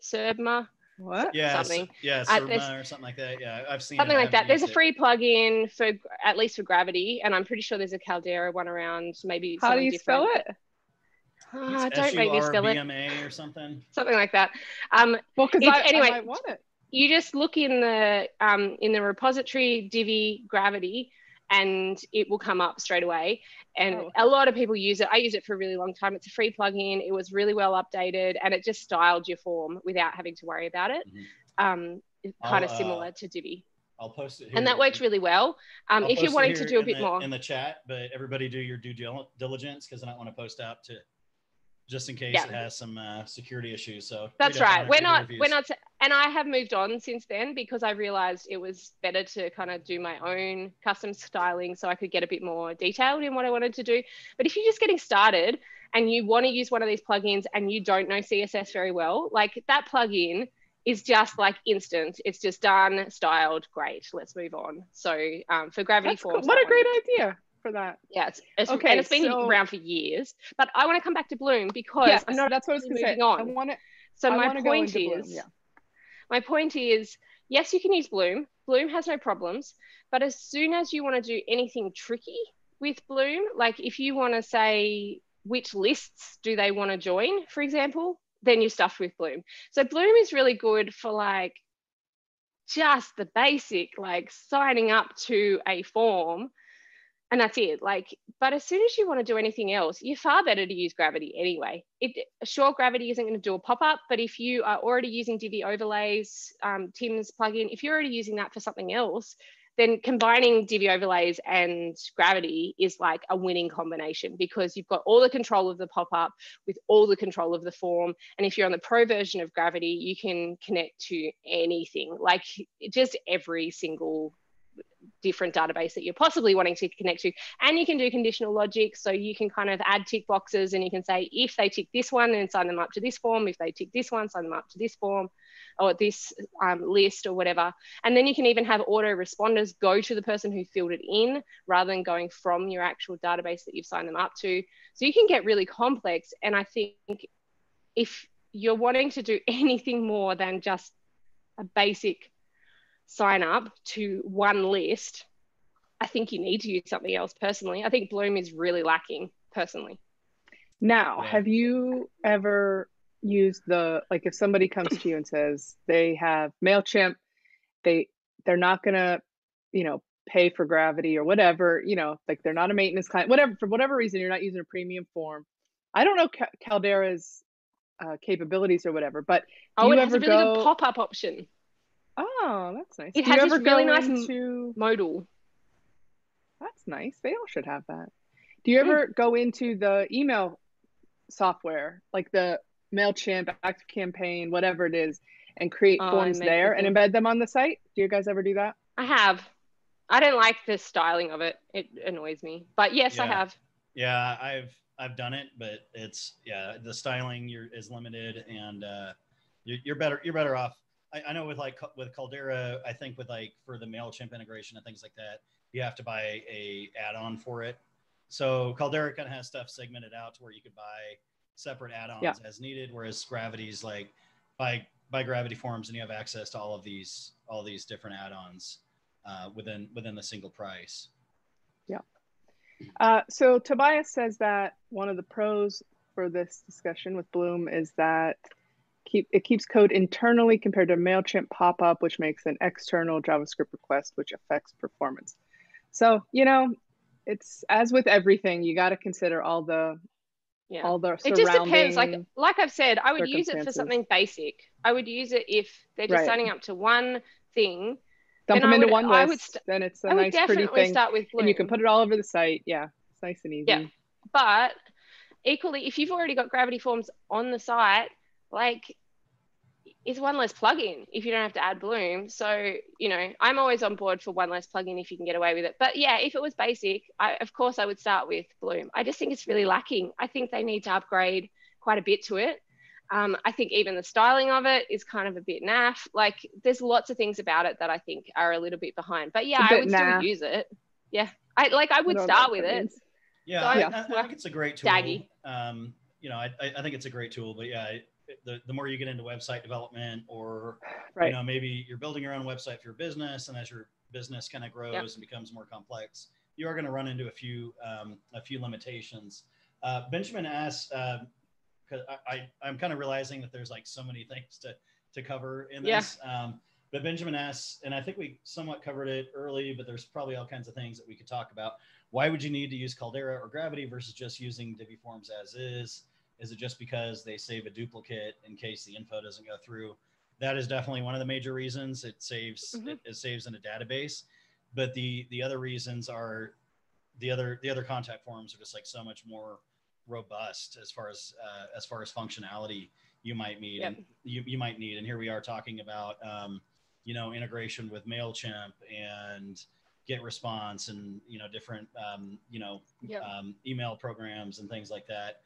Serba? What? Yeah, something. yeah, Surma or something like that. Yeah, I've seen something it. like that. There's a free plugin for at least for Gravity, and I'm pretty sure there's a Caldera one around. Maybe how do you different. spell it? Oh, don't make me spell it. or something. Something like that. Um, well, because anyway, I want it. You just look in the um, in the repository Divi Gravity, and it will come up straight away. And oh. a lot of people use it. I use it for a really long time. It's a free plugin. It was really well updated, and it just styled your form without having to worry about it. Mm-hmm. Um, kind of uh, similar to Divi. I'll post it. and that works really well. Um, if you're wanting to do a bit the, more in the chat, but everybody do your due diligence because I don't want to post out to just in case yeah. it has some uh, security issues. So that's right. We're not, we're not, and I have moved on since then because I realized it was better to kind of do my own custom styling so I could get a bit more detailed in what I wanted to do. But if you're just getting started and you want to use one of these plugins and you don't know CSS very well, like that plugin is just like instant. It's just done, styled, great. Let's move on. So um, for Gravity Forms, cool. what a great idea for that. Yeah, it's, it's okay, and it's been so, around for years. But I want to come back to Bloom because yes, I'm not. That's what I was going to say. On. I want to. So I my point is, yeah. my point is, yes, you can use Bloom. Bloom has no problems. But as soon as you want to do anything tricky with Bloom, like if you want to say which lists do they want to join, for example, then you're stuffed with Bloom. So Bloom is really good for like just the basic, like signing up to a form and that's it. Like but as soon as you want to do anything else you're far better to use gravity anyway. It sure gravity isn't going to do a pop-up but if you are already using divi overlays um, tim's plugin if you're already using that for something else then combining divi overlays and gravity is like a winning combination because you've got all the control of the pop-up with all the control of the form. And if you're on the pro version of gravity you can connect to anything like just every single different database that you're possibly wanting to connect to. And you can do conditional logic. So you can kind of add tick boxes and you can say, if they tick this one and sign them up to this form, if they tick this one, sign them up to this form or this um, list or whatever. And then you can even have auto responders go to the person who filled it in rather than going from your actual database that you've signed them up to. So you can get really complex. And I think if you're wanting to do anything more than just a basic sign up to one list, I think you need to use something else personally. I think Bloom is really lacking personally. Now, yeah. have you ever used the like if somebody comes to you and says they have MailChimp, they they're not gonna, you know, pay for gravity or whatever, you know, like they're not a maintenance client, whatever, for whatever reason, you're not using a premium form. I don't know Caldera's uh, capabilities or whatever, but oh, it has a really go... good pop-up option. Oh, that's nice. It Do has this really nice into... modal. That's nice. They all should have that. Do you ever mm. go into the email software, like the MailChimp, Active Campaign, whatever it is, and create oh, forms there and embed them on the site? Do you guys ever do that? I have. I don't like the styling of it. It annoys me. But yes, yeah. I have. Yeah, I've I've done it, but it's yeah, the styling is limited, and uh, you're, you're better you're better off I, I know with like with Caldera, I think with like for the Mailchimp integration and things like that, you have to buy a add-on for it. So Caldera kind of has stuff segmented out to where you could buy separate add-ons yeah. as needed, whereas Gravity's like by by Gravity Forms and you have access to all of these all these different add-ons uh, within within the single price. Yeah. Uh, so Tobias says that one of the pros for this discussion with Bloom is that keep it keeps code internally compared to Mailchimp pop-up, which makes an external JavaScript request, which affects performance. So you know, it's as with everything, you got to consider all the Yeah. all the It just depends. Like like I've said, I would use it for something basic. I would use it if they're just Right. signing up to one thing. dump then them into would- one I would list. st- then it's a I nice, pretty thing, start with Bloom. and you can put it all over the site. Yeah, it's nice and easy. Yeah. But equally, if you've already got Gravity Forms on the site, like it's one less plugin if you don't have to add Bloom. So, you know, I'm always on board for one less plugin if you can get away with it. But yeah, if it was basic, I, of course I would start with Bloom. I just think it's really lacking. I think they need to upgrade quite a bit to it. Um, I think even the styling of it is kind of a bit naff. Like there's lots of things about it that I think are a little bit behind. But yeah, i would naff. still use it. Yeah. I like I would don't start with it. Yeah, So I, I- I, I think it's a great tool. daggy. Um, you know, I, I I think it's a great tool, but yeah, it- the, the more you get into website development or Right. you know maybe you're building your own website for your business and as your business kind of grows Yep. and becomes more complex you are going to run into a few um, a few limitations uh, benjamin asks because I, I i'm kind of realizing that there's like so many things to to cover in Yeah. this um, but benjamin asks and i think we somewhat covered it early but there's probably all kinds of things that we could talk about why would you need to use caldera or gravity versus just using divi forms as is is it just because they save a duplicate in case the info doesn't go through? That is definitely one of the major reasons. It saves Mhm. it, it saves in a database. But the the other reasons are the other the other contact forms are just like so much more robust as far as uh, as far as functionality you might need Yep. and you, you might need. And here we are talking about um, you know integration with Mailchimp and Get Response and you know different um, you know Yep. um, email programs and things like that.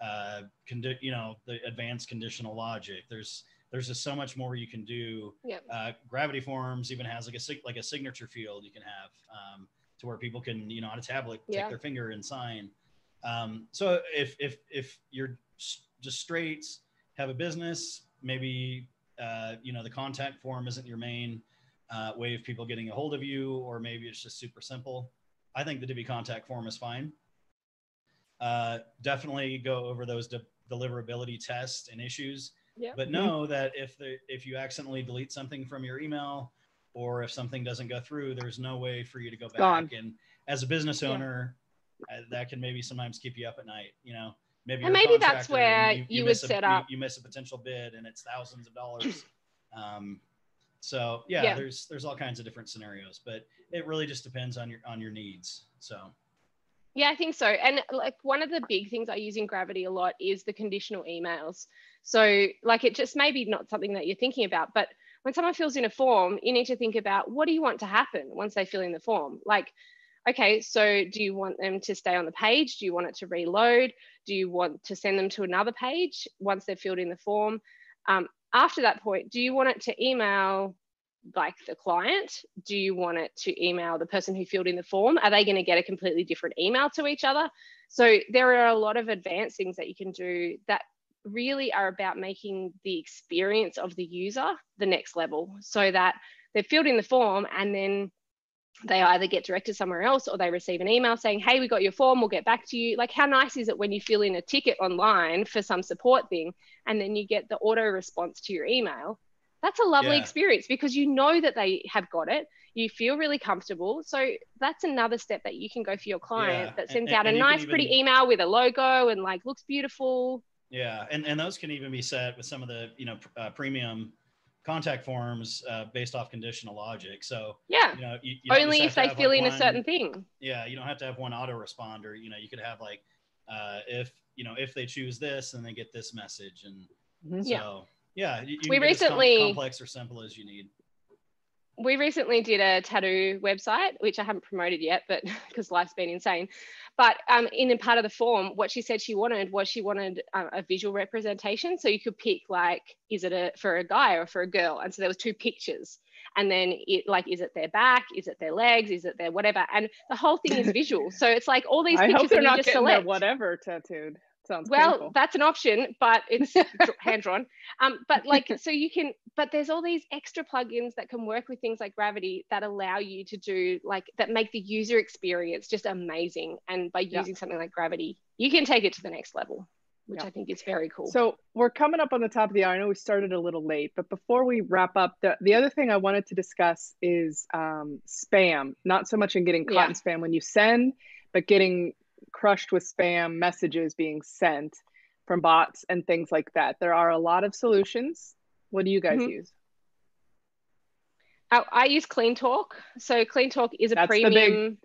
Uh, condi- you know, the advanced conditional logic. There's there's just so much more you can do. Yep. Uh, Gravity Forms even has like a sig- like a signature field you can have um, to where people can you know on a tablet Yeah. take their finger and sign. Um, so if if if you're just straight have a business, maybe uh, you know the contact form isn't your main uh, way of people getting a hold of you, or maybe it's just super simple. I think the Divi contact form is fine. Uh, definitely go over those de- deliverability tests and issues, Yeah. but know that if the if you accidentally delete something from your email, or if something doesn't go through, there's no way for you to go back. gone. And as a business Yeah. owner, uh, that can maybe sometimes keep you up at night. You know, maybe And maybe that's where and you would miss a- set you- up- You, miss a potential bid and it's thousands of dollars. um, so yeah, Yeah. there's there's all kinds of different scenarios, but it really just depends on your on your needs. So Yeah, I think so. And like one of the big things I use in Gravity a lot is the conditional emails. So like it just maybe not something that you're thinking about, but when someone fills in a form, you need to think about what do you want to happen once they fill in the form? Like, okay, so do you want them to stay on the page? Do you want it to reload? Do you want to send them to another page once they've filled in the form? Um, after that point, do you want it to email like the client? Do you want it to email the person who filled in the form? Are they going to get a completely different email to each other? So there are a lot of advanced things that you can do that really are about making the experience of the user the next level so that they've filled in the form and then they either get directed somewhere else or they receive an email saying, Hey, we got your form, we'll get back to you. Like, how nice is it when you fill in a ticket online for some support thing and then you get the auto response to your email? That's a lovely Yeah. experience because you know that they have got it. You feel really comfortable. So that's another step that you can go for your client Yeah, that sends and- out a and you can nice, pretty email with a logo and like looks beautiful. Yeah, and, and those can even be set with some of the you know pr- uh, premium contact forms uh, based off conditional logic. So Yeah. you know, you, you Only if they fill like, in a certain thing. Yeah, you don't have to have one autoresponder. You know, you could have like uh, if you know if they choose this and they get this message, and Mhm. so Yeah. Yeah, you, you We can get as recently- complex or simple as you need. we recently did a tattoo website, which I haven't promoted yet, but because life's been insane. But um, in a part of the form, what she said she wanted was she wanted uh, a visual representation. So you could pick like, is it a for a guy or for a girl? And so there was two pictures, and then it like, is it their back? Is it their legs? Is it their whatever? And the whole thing is visual. So it's like all these I pictures hope they're and not just getting select. their whatever tattooed. Sounds well painful. that's an option but it's hand drawn um but like so you can but there's all these extra plugins that can work with things like gravity that allow you to do like that make the user experience just amazing and by Yeah. using something like gravity you can take it to the next level which Yeah. i think is very cool So we're coming up on the top of the hour. I know we started a little late, but before we wrap up, the, the other thing I wanted to discuss is um, spam. Not so much in getting caught Yeah. in spam when you send, but getting crushed with spam messages being sent from bots and things like that. There are a lot of solutions. What do you guys Mhm. use? I, I use Clean Talk. So Clean Talk is a That's the big-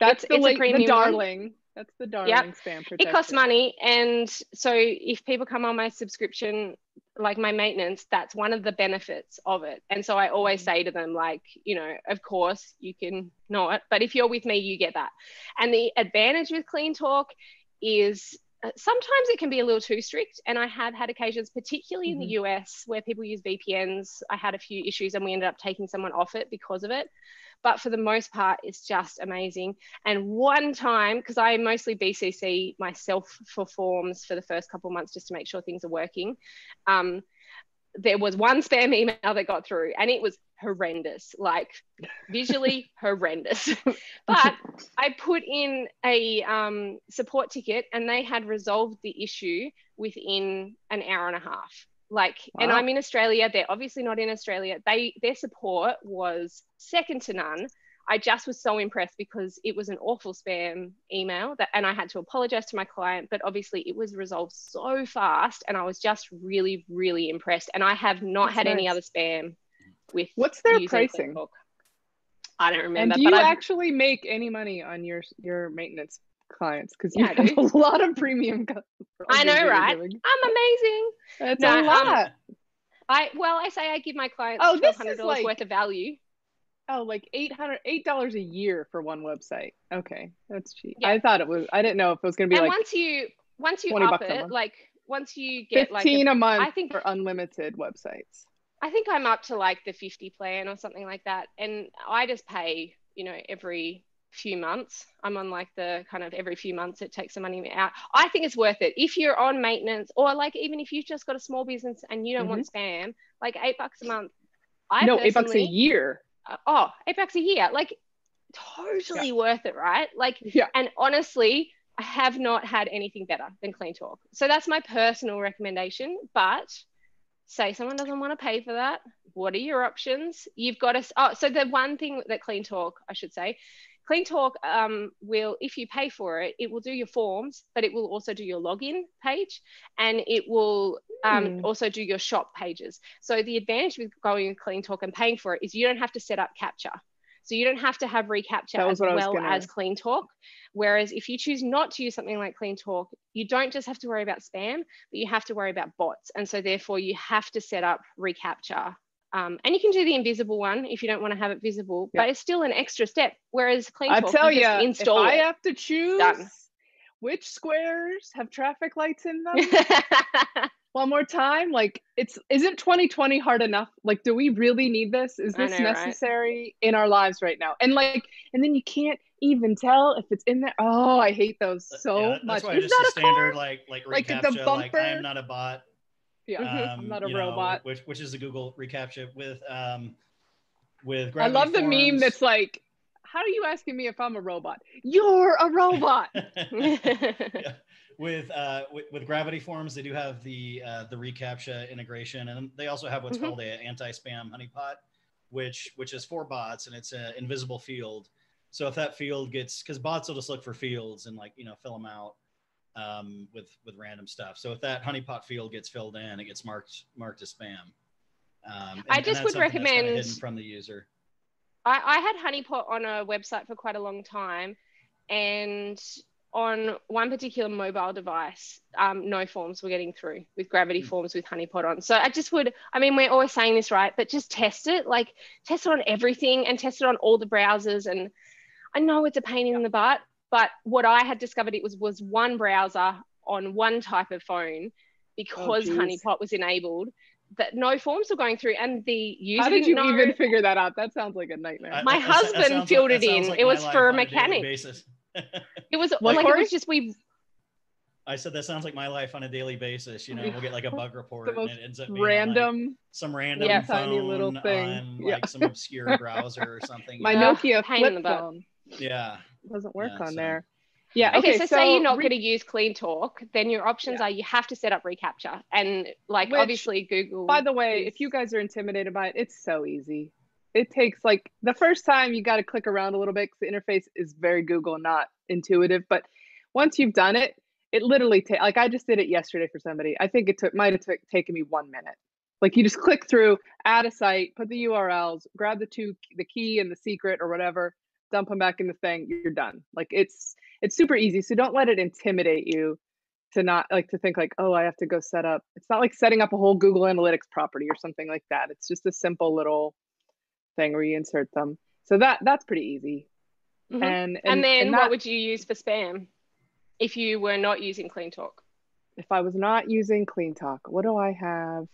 That's It's- the, it's a like, the premium one. darling. That's the darling spam protection. It costs money, and so if people come on my subscription, like my maintenance, that's one of the benefits of it. And so I always say to them, like, you know, of course you can not, but if you're with me, you get that. And the advantage with Clean Talk is uh, sometimes it can be a little too strict. And I have had occasions, particularly in the US, where people use VPNs. I had a few issues and we ended up taking someone off it because of it. But for the most part, it's just amazing. And one time, because I mostly BCC myself for forms for the first couple months just to make sure things are working, um, there was one spam email that got through and it was horrendous, like visually horrendous. but I put in a um, support ticket and they had resolved the issue within an hour and a half. Like, and I'm in Australia. They're obviously not in Australia. They their support was second to none. I just was so impressed because it was an awful spam email that, and I had to apologize to my client, but obviously it was resolved so fast, and I was just really, really impressed. And I have not That's had any other spam with What's their pricing? I don't remember And do you I've, actually make any money on your your maintenance clients? Because you I have a lot of premium. customers I know, right? doing. I'm amazing. That's No, a um, lot. I well, I say I give my clients Oh, this is like- worth of value. Oh, like eight hundred eight dollars a year for one website. Okay, that's cheap. Yeah. I thought it was. I didn't know if it was going to be and like once you once you up it, like once you get like fifteen a, a month I think- for unlimited websites. I think I'm up to like the 50 plan or something like that. And I just pay, you know, every few months. I'm on like the kind of every few months it takes some money out. I think it's worth it. If you're on maintenance or like even if you've just got a small business and you don't want spam, like eight bucks a month. I Mm-hmm. no, eight bucks a year. uh, oh, eight bucks a year. Like totally worth it, right? Like, Yeah. and honestly, I have not had anything better than Clean Talk. So that's my personal recommendation. But say someone doesn't want to pay for that. What are your options? You've got to, oh, so the one thing that Clean Talk, I should say, Clean Talk um, will, if you pay for it, it will do your forms, but it will also do your login page and it will um, Hmm. also do your shop pages. So the advantage with going with Clean Talk and paying for it is you don't have to set up captcha. So you don't have to have was as what I was well gonna- as Clean Talk. Whereas if you choose not to use something like Clean Talk, you don't just have to worry about spam, but you have to worry about bots. And so therefore you have to set up reCAPTCHA. Um, and you can do the invisible one if you don't want to have it visible, Yeah. but it's still an extra step. Whereas Clean I tell you you, if install I it. have to choose Done. which squares have traffic lights in them, one more time, like it's isn't 2020 hard enough? Like, do we really need this? Is this know, right? necessary in our lives right now? And like, and then you can't even tell if it's in there. Oh, I hate those so Yeah, that- much. That's why Is just that a a standard car? like like Like, the reCAPTCHA, like I am not a bot. Yeah, Mhm. I'm um, not a you know, robot. which which is the Google reCAPTCHA with um with I love the meme that's like, "How are you asking me if I'm a robot? You're a robot." Yeah. with uh with, with gravity forms they do have the uh the recaptcha integration and they also have what's Mhm. called a anti-spam honeypot which which is for bots and it's an invisible field so if that field gets because bots will just look for fields and like you know fill them out um with with random stuff so if that honeypot field gets filled in it gets marked marked as spam um and- I just would recommend- hidden from the user I, I had Honeypot on a website for quite a long time, and on one particular mobile device, um, no forms were getting through with Gravity Mm. Forms with Honeypot on. So I just would, I mean, we're always saying this, right? But just test it, like test it on everything and test it on all the browsers. And I know it's a pain in the butt, but what I had discovered it was was one browser on one type of phone because oh, geez. Honeypot was enabled. That no forms were going through, and the user How did you know. even figure that out? That sounds like a nightmare. I- My that- that- that husband like- filled it in. like It was for a mechanic. basis. It was What, like it was just we. I said that sounds like my life on a daily basis. You know, we'll get like a bug report The and it ends up being on, like, Random. some random Yeah. phone Tiny little thing. on Yeah. like some obscure browser or something. My Ugh, Nokia pain the flip phone yeah. Doesn't work Yeah, on so- there. Yeah. Okay, Okay. so, say you're not re- going to use Clean Talk, then your options Yeah. are you have to set up reCAPTCHA, and like Which, obviously Google. By the way, is- if you guys are intimidated by it, it's so easy. It takes like the first time you got to click around a little bit because the interface is very Google, not intuitive. But once you've done it, it literally ta- like I just did it yesterday for somebody. I think it took might have took taken me one minute. Like you just click through, add a site, put the URLs, grab the two the key and the secret or whatever, dump them back in the thing, you're done. Like it's it's super easy. So don't let it intimidate you to not like to think like, oh, I have to go set up. It's not like setting up a whole Google Analytics property or something like that. It's just a simple little thing where you insert them. So that that's pretty easy. Mm-hmm. And, and, and then and that, what would you use for spam if you were not using Clean Talk? If I was not using Clean Talk, what do I have?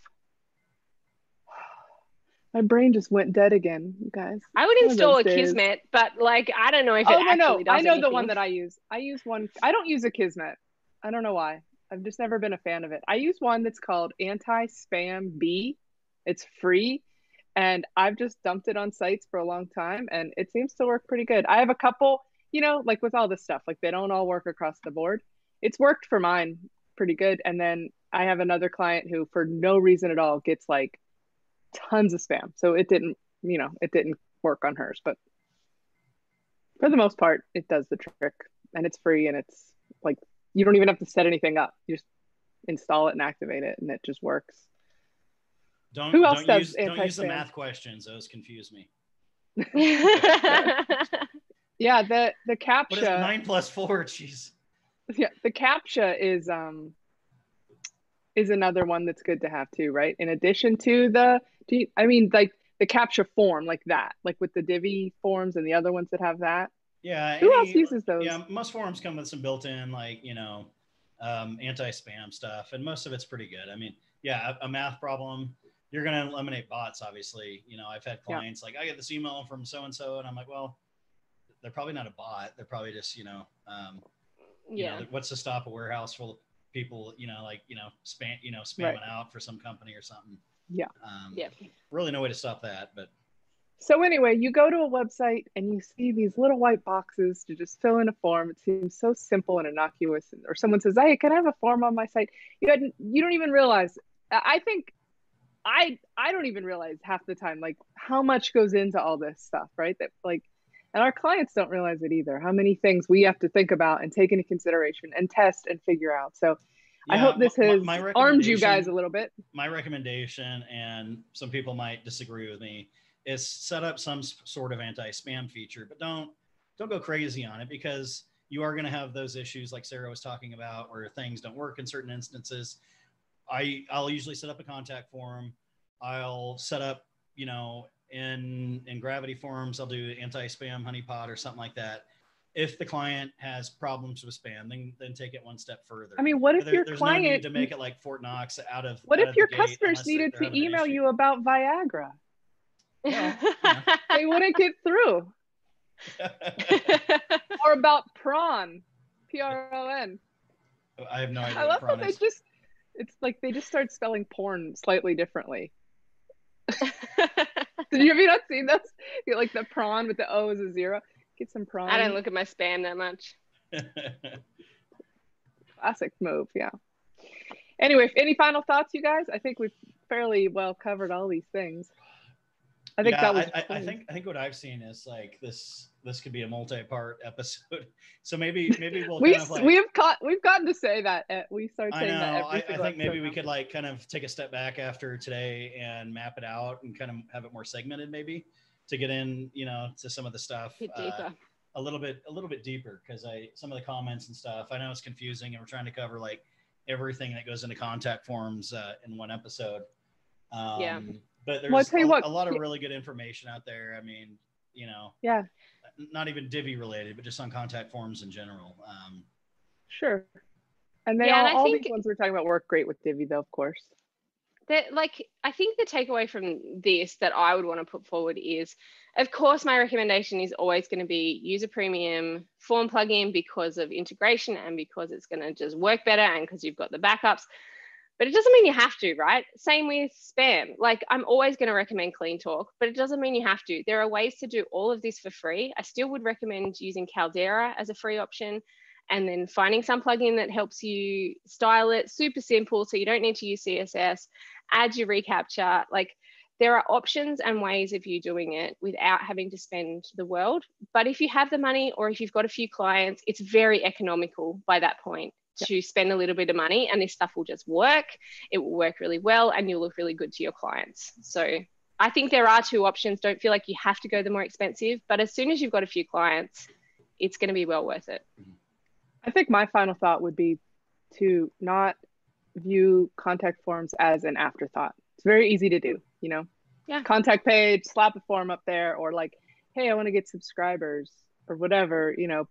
My brain just went dead again, you guys. I would install Akismet, but like I don't know if oh, it no, no. I know anything. the one that I use. I use one. I don't use Akismet. I don't know why. I've just never been a fan of it. I use one that's called Anti Spam Bee. It's free, and I've just dumped it on sites for a long time, and it seems to work pretty good. I have a couple, you know, like with all this stuff, like they don't all work across the board. It's worked for mine pretty good, and then I have another client who, for no reason at all, gets like tons of spam. So it didn't, you know, it didn't work on hers, but for the most part, it does the trick and it's free and it's like you don't even have to set anything up. You just install it and activate it and it just works. Don't, Who else don't does use, don't use the math questions. Those confuse me. yeah, the the captcha nine plus four? Jeez. Yeah, the captcha is um is another one that's good to have too, right? In addition to the, you, I mean, like the captcha form, like that, like with the Divi forms and the other ones that have that. Yeah. Who any, else uses those? Yeah, most forms come with some built-in, like you know, um, anti-spam stuff, and most of it's pretty good. I mean, yeah, a, a math problem, you're going to eliminate bots, obviously. You know, I've had clients yeah. like, I get this email from so and so, and I'm like, well, they're probably not a bot. They're probably just, you know, um, yeah. Know, what's to stop a warehouse full of people, you know, like, you know, spam, you know, spamming right. out for some company or something. Yeah. Um, yeah. Really no way to stop that, but. So anyway, you go to a website and you see these little white boxes to just fill in a form. It seems so simple and innocuous. Or someone says, "Hey, can I have a form on my site?" You had, you don't even realize. I think I I don't even realize half the time like how much goes into all this stuff, right? That like and our clients don't realize it either, how many things we have to think about and take into consideration and test and figure out. So yeah, I hope this has my, my armed you guys a little bit. My recommendation, and some people might disagree with me, is set up some sort of anti-spam feature, but don't don't go crazy on it because you are going to have those issues like Sarah was talking about where things don't work in certain instances. I I'll usually set up a contact form. I'll set up, you know, in in gravity forms i'll do anti-spam honeypot or something like that if the client has problems with spam then then take it one step further. I mean what if there, your there's client no need to make it like fort knox out of what out if your customers needed to email you about viagra? Well, yeah. they wouldn't get through. Or about prawn p-r-o-n i have no idea i love how they just it's like they just start spelling porn slightly differently. Did you have you not seen those? You like the prawn with the O is a zero. Get some prawn. I didn't look at my spam that much. Classic move, yeah. Anyway, any final thoughts, you guys? I think we've fairly well covered all these things. I think yeah, that was. I, I, think I think what I've seen is like this. This could be a multi-part episode. So maybe maybe we'll. we kind of like, we've caught we've gotten to say that at, we start saying I know, that. I, I think maybe we could like kind of take a step back after today and map it out and kind of have it more segmented, maybe to get in, you know, to some of the stuff. Uh, a little bit a little bit deeper because I some of the comments and stuff. I know it's confusing and we're trying to cover like everything that goes into contact forms uh, in one episode. Um, yeah but there's well, a, what, a, lot of really good information out there. I mean, you know, yeah, not even Divi related, but just on contact forms in general. Um, sure. And then yeah, all, all these ones we're talking about work great with Divi, though, of course. That, like, I think the takeaway from this that I would want to put forward is, of course, my recommendation is always going to be use a premium form plugin because of integration and because it's going to just work better and because you've got the backups but it doesn't mean you have to, right? Same with spam. Like I'm always going to recommend Clean Talk, but it doesn't mean you have to. There are ways to do all of this for free. I still would recommend using Caldera as a free option and then finding some plugin that helps you style it super simple so you don't need to use CSS, add your reCAPTCHA. Like there are options and ways of you doing it without having to spend the world. But if you have the money or if you've got a few clients, it's very economical by that point yep. to spend a little bit of money and this stuff will just work. It will work really well and you'll look really good to your clients. So I think there are two options. Don't feel like you have to go the more expensive, but as soon as you've got a few clients, it's going to be well worth it. I think my final thought would be to not view contact forms as an afterthought. It's very easy to do, you know. Yeah. Contact page, slap a form up there, or like, hey, I want to get subscribers or whatever, you know.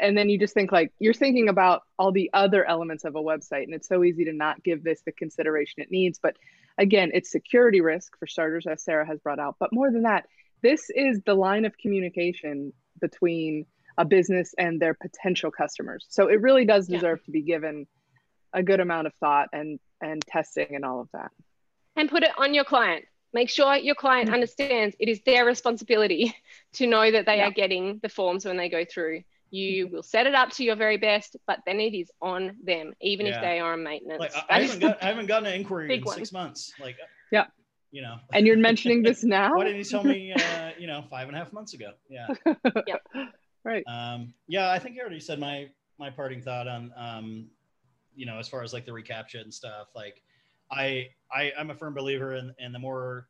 And then you just think like you're thinking about all the other elements of a website, and it's so easy to not give this the consideration it needs. But again, it's security risk for starters, as Sarah has brought out. But more than that, this is the line of communication between a business and their potential customers. So it really does deserve yeah. to be given a good amount of thought and and testing and all of that. And put it on your client. Make sure your client mm-hmm. understands it is their responsibility to know that they yeah. are getting the forms when they go through. You mm-hmm. will set it up to your very best, but then it is on them, even yeah. if they are on maintenance. Like, I, haven't got, I haven't gotten an inquiry in one. six months. Like, yeah, you know. And you're mentioning this now? Why didn't you tell me, uh, you know, five and a half months ago? Yeah. yep. Right. Um, yeah, I think you already said my my parting thought on um, you know, as far as like the recaptcha and stuff. Like, I, I I'm a firm believer in, in the more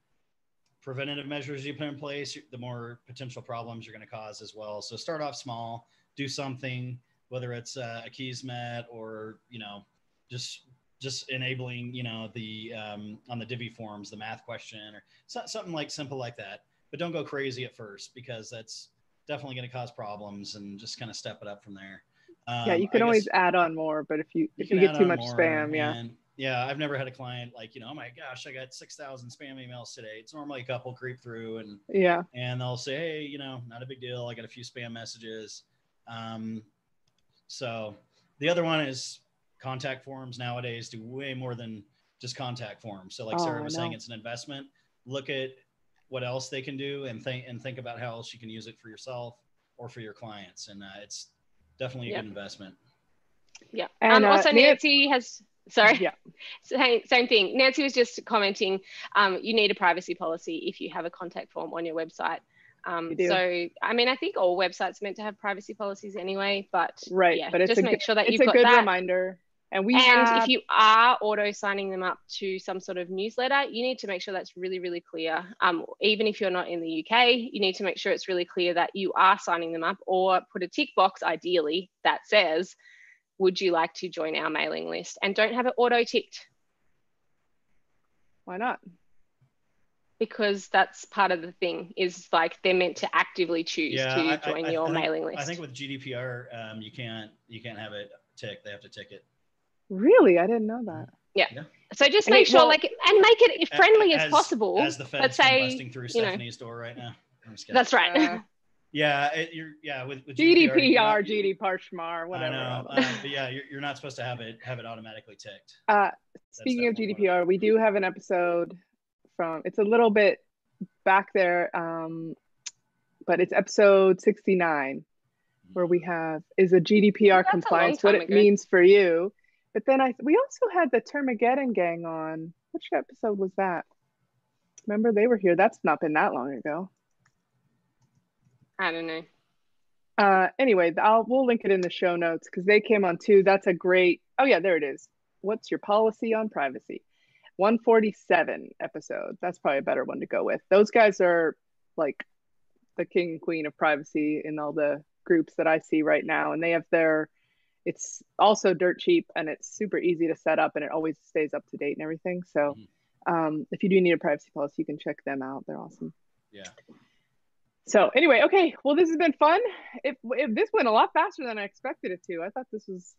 preventative measures you put in place, the more potential problems you're going to cause as well. So start off small, do something, whether it's uh, a Akismet or you know, just just enabling you know the um, on the Divi forms the math question or something like simple like that. But don't go crazy at first because that's definitely going to cause problems, and just kind of step it up from there. Um, yeah, you can I always guess, add on more, but if you, you if you get too much spam, yeah. yeah, I've never had a client like, you know, oh my gosh, I got 6,000 spam emails today. It's normally a couple creep through and yeah, and they'll say, hey, you know, not a big deal. I got a few spam messages. Um, so the other one is contact forms nowadays do way more than just contact forms. So like oh, Sarah was saying, it's an investment. Look at what else they can do and think and think about how else you can use it for yourself or for your clients. And uh, it's definitely a yep. good investment. Yeah. And um, uh, also, Nancy has. Sorry. Yeah. Same, same thing. Nancy was just commenting. Um, you need a privacy policy if you have a contact form on your website. Um, so, I mean, I think all websites are meant to have privacy policies anyway, but right. Yeah, but it's just a, make sure that you've got good that. reminder. And we and have... if you are auto signing them up to some sort of newsletter, you need to make sure that's really, really clear. Um, even if you're not in the UK, you need to make sure it's really clear that you are signing them up or put a tick box, ideally, that says, would you like to join our mailing list? And don't have it auto ticked. Why not? Because that's part of the thing is like they're meant to actively choose yeah, to I, join I, your I mailing list. I think with GDPR, um, you can't you can't have it tick. They have to tick it. Really? I didn't know that. Yeah. yeah. So just make sure, well, like, and make it friendly as, as possible. As the Fed's Let's say, busting through Stephanie's know, door right now. That's right. Uh, yeah, it, you're yeah with, with GDPR, GDPR, GDPR, schmar, whatever. I know, um, but yeah, you're, you're not supposed to have it have it automatically ticked. Uh, speaking of GDPR, we do have an episode from. It's a little bit back there, um, but it's episode 69 where we have is a GDPR compliance, what it ago. means for you. But then I we also had the Termageddon gang on. Which episode was that? Remember they were here. That's not been that long ago. I don't know. Uh, anyway, I'll we'll link it in the show notes because they came on too. That's a great. Oh yeah, there it is. What's your policy on privacy? 147 episode. That's probably a better one to go with. Those guys are like the king and queen of privacy in all the groups that I see right now, and they have their. It's also dirt cheap and it's super easy to set up and it always stays up to date and everything. So, mm-hmm. um, if you do need a privacy policy, you can check them out. They're awesome. Yeah. So anyway, okay. Well, this has been fun. If, if this went a lot faster than I expected it to, I thought this was.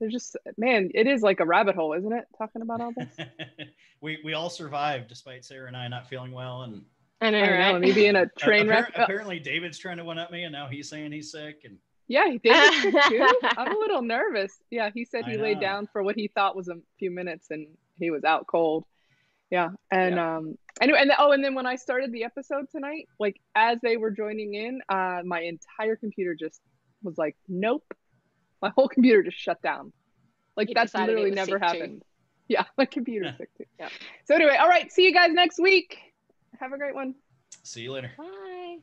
There's just man, it is like a rabbit hole, isn't it? Talking about all this. we we all survived despite Sarah and I not feeling well and I know, I right? Know, me being a train wreck. Apparently, David's trying to one up me, and now he's saying he's sick. And yeah, he did too. I'm a little nervous. Yeah, he said he laid down for what he thought was a few minutes, and he was out cold. Yeah, and yeah. um, anyway, and oh, and then when I started the episode tonight, like as they were joining in, uh, my entire computer just was like, nope, my whole computer just shut down. Like you that's literally never happened. Too. Yeah, my computer's yeah. sick too. Yeah. So anyway, all right, see you guys next week. Have a great one. See you later. Bye.